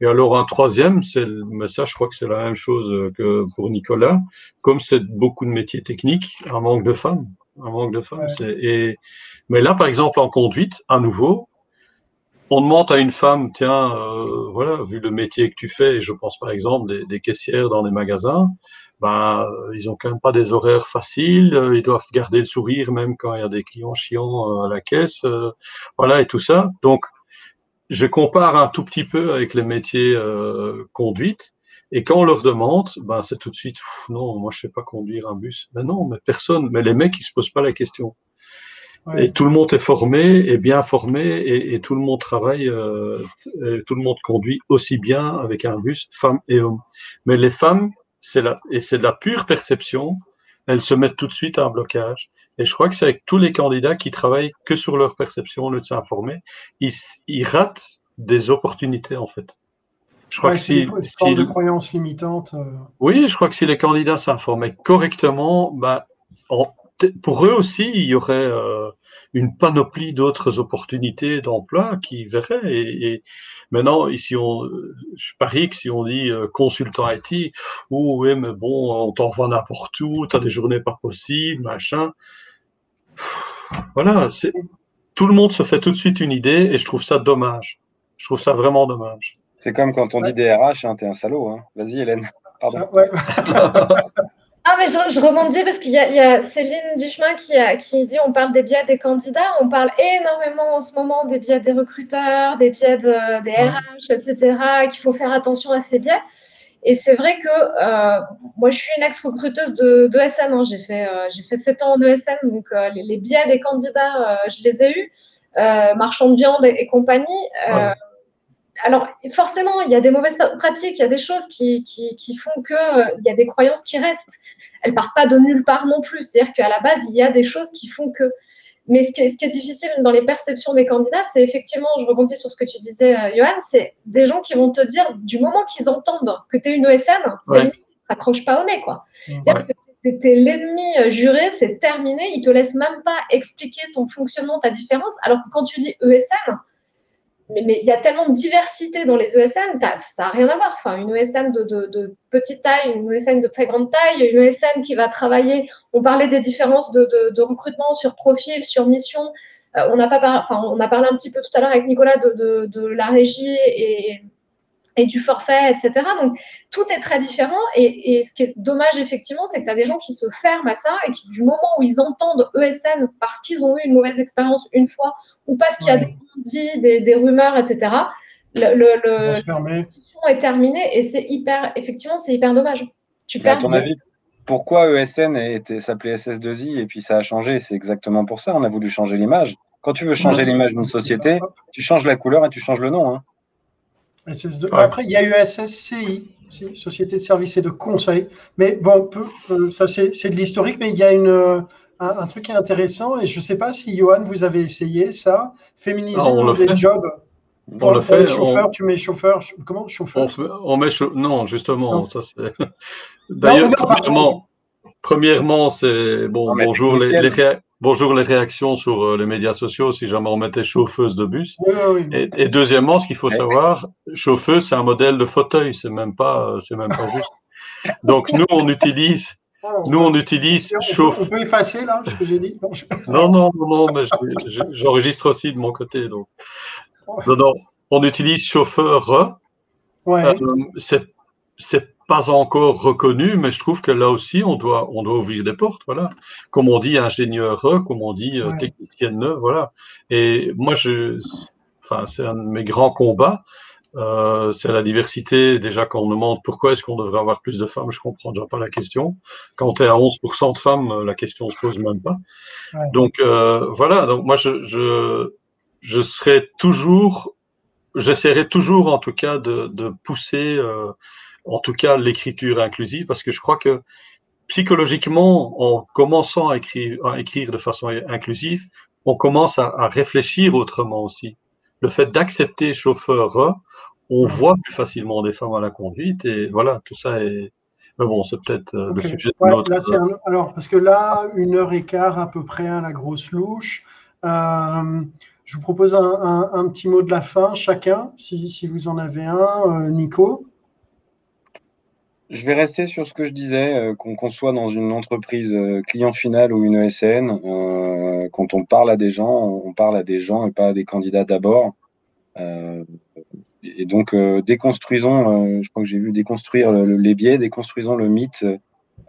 Et alors un troisième, c'est, mais ça je crois que c'est la même chose que pour Nicolas, comme c'est beaucoup de métiers techniques, un manque de femmes un manque de femmes. Et, mais là, par exemple, en conduite, à nouveau, on demande à une femme, tiens, euh, voilà, vu le métier que tu fais, et je pense par exemple des, des caissières dans des magasins, ben, ils ont quand même pas des horaires faciles, ils doivent garder le sourire même quand il y a des clients chiants euh, à la caisse, euh, voilà, et tout ça. Donc, je compare un tout petit peu avec les métiers euh, conduite. Et quand on leur demande, ben, c'est tout de suite, non, moi je sais pas conduire un bus. Mais non, mais personne, mais les mecs ils se posent pas la question. Et tout le monde est formé, est bien formé, et, et tout le monde travaille, euh, tout le monde conduit aussi bien avec un bus, femmes et hommes. Mais les femmes, c'est la, et c'est de la pure perception, elles se mettent tout de suite à un blocage. Et je crois que c'est avec tous les candidats qui travaillent que sur leur perception au lieu de s'informer, ils, ils ratent des opportunités en fait. Je crois que si, si de croyances limitantes. Euh. Oui, je crois que si les candidats s'informaient correctement, bah, pour eux aussi, il y aurait euh, une panoplie d'autres opportunités d'emploi qui verraient. Et, maintenant, ici, on, je parie que si on dit euh, consultant IT, oh, oui, mais bon, on t'envoie n'importe où, tu as des journées pas possibles, machin. Voilà, tout le monde se fait tout de suite une idée et je trouve ça dommage. Je trouve ça vraiment dommage. C'est comme quand on dit DRH, hein, t'es un salaud. Hein. Vas-y, Hélène. [LAUGHS] Pardon. ah, mais je, je rebondis parce qu'il y, a Céline Duchemin qui, qui dit on parle des biais des candidats, on parle énormément en ce moment des biais des recruteurs, des biais de, des RH, etc., qu'il faut faire attention à ces biais. Et c'est vrai que euh, moi, je suis une ex-recruteuse de, de SN. Hein. J'ai fait, euh, j'ai fait 7 ans en ESN, donc euh, les, biais des candidats, je les ai eus. marchand de viande et, compagnie alors, forcément, il y a des mauvaises pratiques, il y a des choses qui, font qu'il euh, y a des croyances qui restent. Elles partent pas de nulle part non plus. C'est-à-dire qu'à la base, il y a des choses qui font que. Mais ce qui, est, ce qui, est, difficile dans les perceptions des candidats, c'est effectivement, je rebondis sur ce que tu disais, euh, Johan, c'est des gens qui vont te dire, du moment qu'ils entendent que tu es une ESN, c'est ouais. accroche pas au nez, quoi. Ouais. C'était l'ennemi euh, juré, c'est terminé, ils te laissent même pas expliquer ton fonctionnement, ta différence, alors que quand tu dis ESN, mais il y a tellement de diversité dans les ESN, ça n'a rien à voir. Enfin, une ESN de, de, de, petite taille, une ESN de très grande taille, une ESN qui va travailler. On parlait des différences de, de recrutement sur profil, sur mission. Euh, on, a pas par... enfin, on a parlé un petit peu tout à l'heure avec Nicolas de, la régie et, et du forfait, etc. Donc, tout est très différent. Et, et ce qui est dommage, effectivement, c'est que tu as des gens qui se ferment à ça et qui, du moment où ils entendent ESN parce qu'ils ont eu une mauvaise expérience une fois ou parce qu'il y a des dit, des, des, rumeurs, etc., le, le, le la discussion est terminée et c'est hyper, effectivement, c'est hyper dommage. Tu perds. À ton avis, pourquoi ESN s'appelait SS2I et puis ça a changé? C'est exactement pour ça. On a voulu changer l'image. Quand tu veux changer l'image d'une société, tu changes la couleur et tu changes le nom. Hein. SS2. Ouais. Après, il y a eu SSCI, Société de services et de conseil. Mais bon, peu, euh, ça c'est de l'historique, mais il y a une, euh, un, un, truc qui est intéressant, et je ne sais pas si, Johan, vous avez essayé ça, féminiser ah, on les jobs. On pour, le fait. Les chauffeurs, on... tu mets chauffeur, comment chauffeur? On, fait, on met. Non, justement, non. ça c'est. [LAUGHS] D'ailleurs, premièrement, premièrement c'est bon, bonjour les, les. Bonjour les réactions sur euh, les médias sociaux si jamais on mettait chauffeuse de bus. Oui, oui, et, et, deuxièmement, ce qu'il faut savoir, chauffeuse, c'est un modèle de fauteuil, c'est même pas, c'est même pas juste. Donc [LAUGHS] nous, on utilise nous, on utilise on chauffe. Peut, on peut effacer là ce que j'ai dit? Non, non, non, non mais j'enregistre aussi de mon côté. Donc. Non, non, on utilise chauffeur. Ouais. Euh, c'est pas encore reconnu, mais je trouve que là aussi, on doit, on doit ouvrir des portes. Voilà. Comme on dit ingénieur, comme on dit euh, ouais. technicienne, voilà. Et moi, je, enfin, c'est un de mes grands combats. Euh, c'est la diversité. Déjà, quand on demande pourquoi est-ce qu'on devrait avoir plus de femmes, je comprends déjà pas la question. Quand tu es à 11% de femmes, la question se pose même pas. Ouais. Donc euh, voilà. Donc moi, je, je, je serai toujours, j'essaierai toujours, en tout cas, de, de pousser, euh, en tout cas, l'écriture inclusive, parce que je crois que psychologiquement, en commençant à écrire, à écrire de façon inclusive, on commence à, à réfléchir autrement aussi. Le fait d'accepter chauffeur, on voit plus facilement des femmes à la conduite et voilà, tout ça est. Mais bon, c'est peut-être euh, okay. le sujet de ouais, notre. Là, un... Alors, parce que là, une heure et quart à peu près à la grosse louche. Euh, je vous propose un, un, un, petit mot de la fin, chacun, si, si vous en avez un. Euh, Nico je vais rester sur ce que je disais, euh, qu'on qu soit dans une entreprise euh, client final ou une ESN, euh, quand on parle à des gens, on parle à des gens et pas à des candidats d'abord. et donc, déconstruisons, je crois que j'ai vu déconstruire le, les biais, déconstruisons le mythe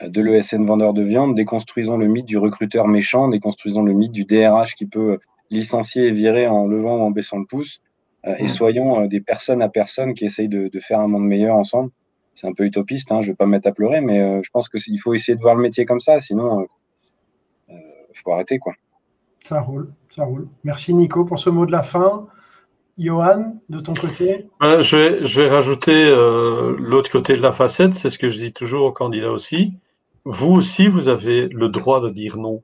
de l'ESN vendeur de viande, déconstruisons le mythe du recruteur méchant, déconstruisons le mythe du DRH qui peut licencier et virer en levant ou en baissant le pouce, et soyons des personnes à personnes qui essayent de, de faire un monde meilleur ensemble c'est un peu utopiste, hein, je ne vais pas me mettre à pleurer, mais euh, je pense qu'il faut essayer de voir le métier comme ça, sinon il euh, euh, faut arrêter. quoi. Ça roule, ça roule. Merci Nico pour ce mot de la fin. Johan, de ton côté? Je, vais, je vais rajouter euh, l'autre côté de la facette, c'est ce que je dis toujours aux candidats aussi. Vous aussi, vous avez le droit de dire non.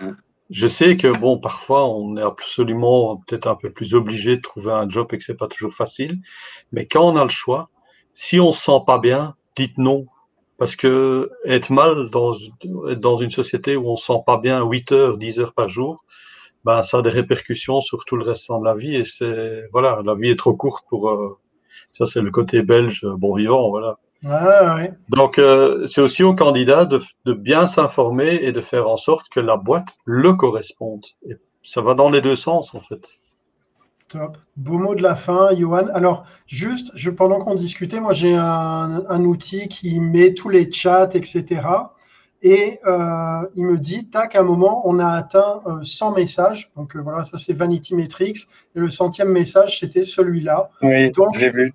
Mmh. Je sais que, bon, parfois, on est absolument peut-être un peu plus obligé de trouver un job et que c'est pas toujours facile, mais quand on a le choix, si on se sent pas bien, dites non. Parce que être mal dans, dans une société où on se sent pas bien 8 heures, 10 heures par jour, ben, ça a des répercussions sur tout le restant de la vie et c'est, voilà, la vie est trop courte pour, euh, ça c'est le côté belge, bon vivant, voilà. Ouais, ouais. Donc, euh, c'est aussi au candidat de, de bien s'informer et de faire en sorte que la boîte le corresponde. Et ça va dans les deux sens, en fait. Top. Beau mot de la fin, Johan. Alors, juste, je, pendant qu'on discutait, moi j'ai un, un, outil qui met tous les chats, etc. Et euh, il me dit, tac, à un moment, on a atteint euh, 100 messages. Donc euh, voilà, ça c'est Vanity Metrics. Et le centième message, c'était celui-là. Oui, j'ai vu.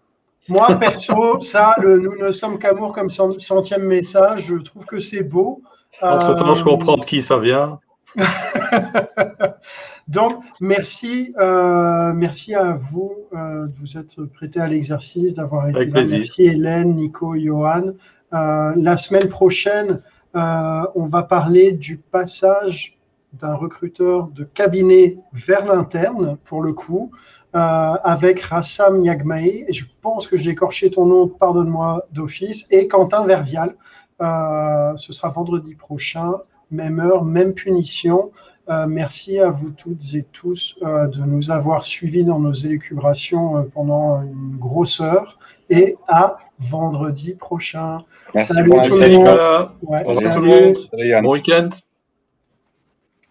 Moi, perso, [LAUGHS] ça, le, nous ne sommes qu'amour comme centième message, je trouve que c'est beau. Entre-temps, je comprends de qui ça vient. [LAUGHS] Donc, merci, euh, merci à vous euh, de vous être prêté à l'exercice, d'avoir été Avec là. Plaisir. Merci Hélène, Nico, Johan. Euh, la semaine prochaine, on va parler du passage d'un recruteur de cabinet vers l'interne, pour le coup, avec Rassam Yagmae, et je pense que j'ai écorché ton nom, pardonne-moi d'office, et Quentin Vervial. Ce sera vendredi prochain, même heure, même punition. Euh, merci à vous toutes et tous de nous avoir suivis dans nos élucubrations pendant une grosse heure, et à vendredi prochain. Merci Salut tout le Salut monde. Nicolas. Ouais, Au revoir salut. tout le monde. Salut, Yann. Bon week-end.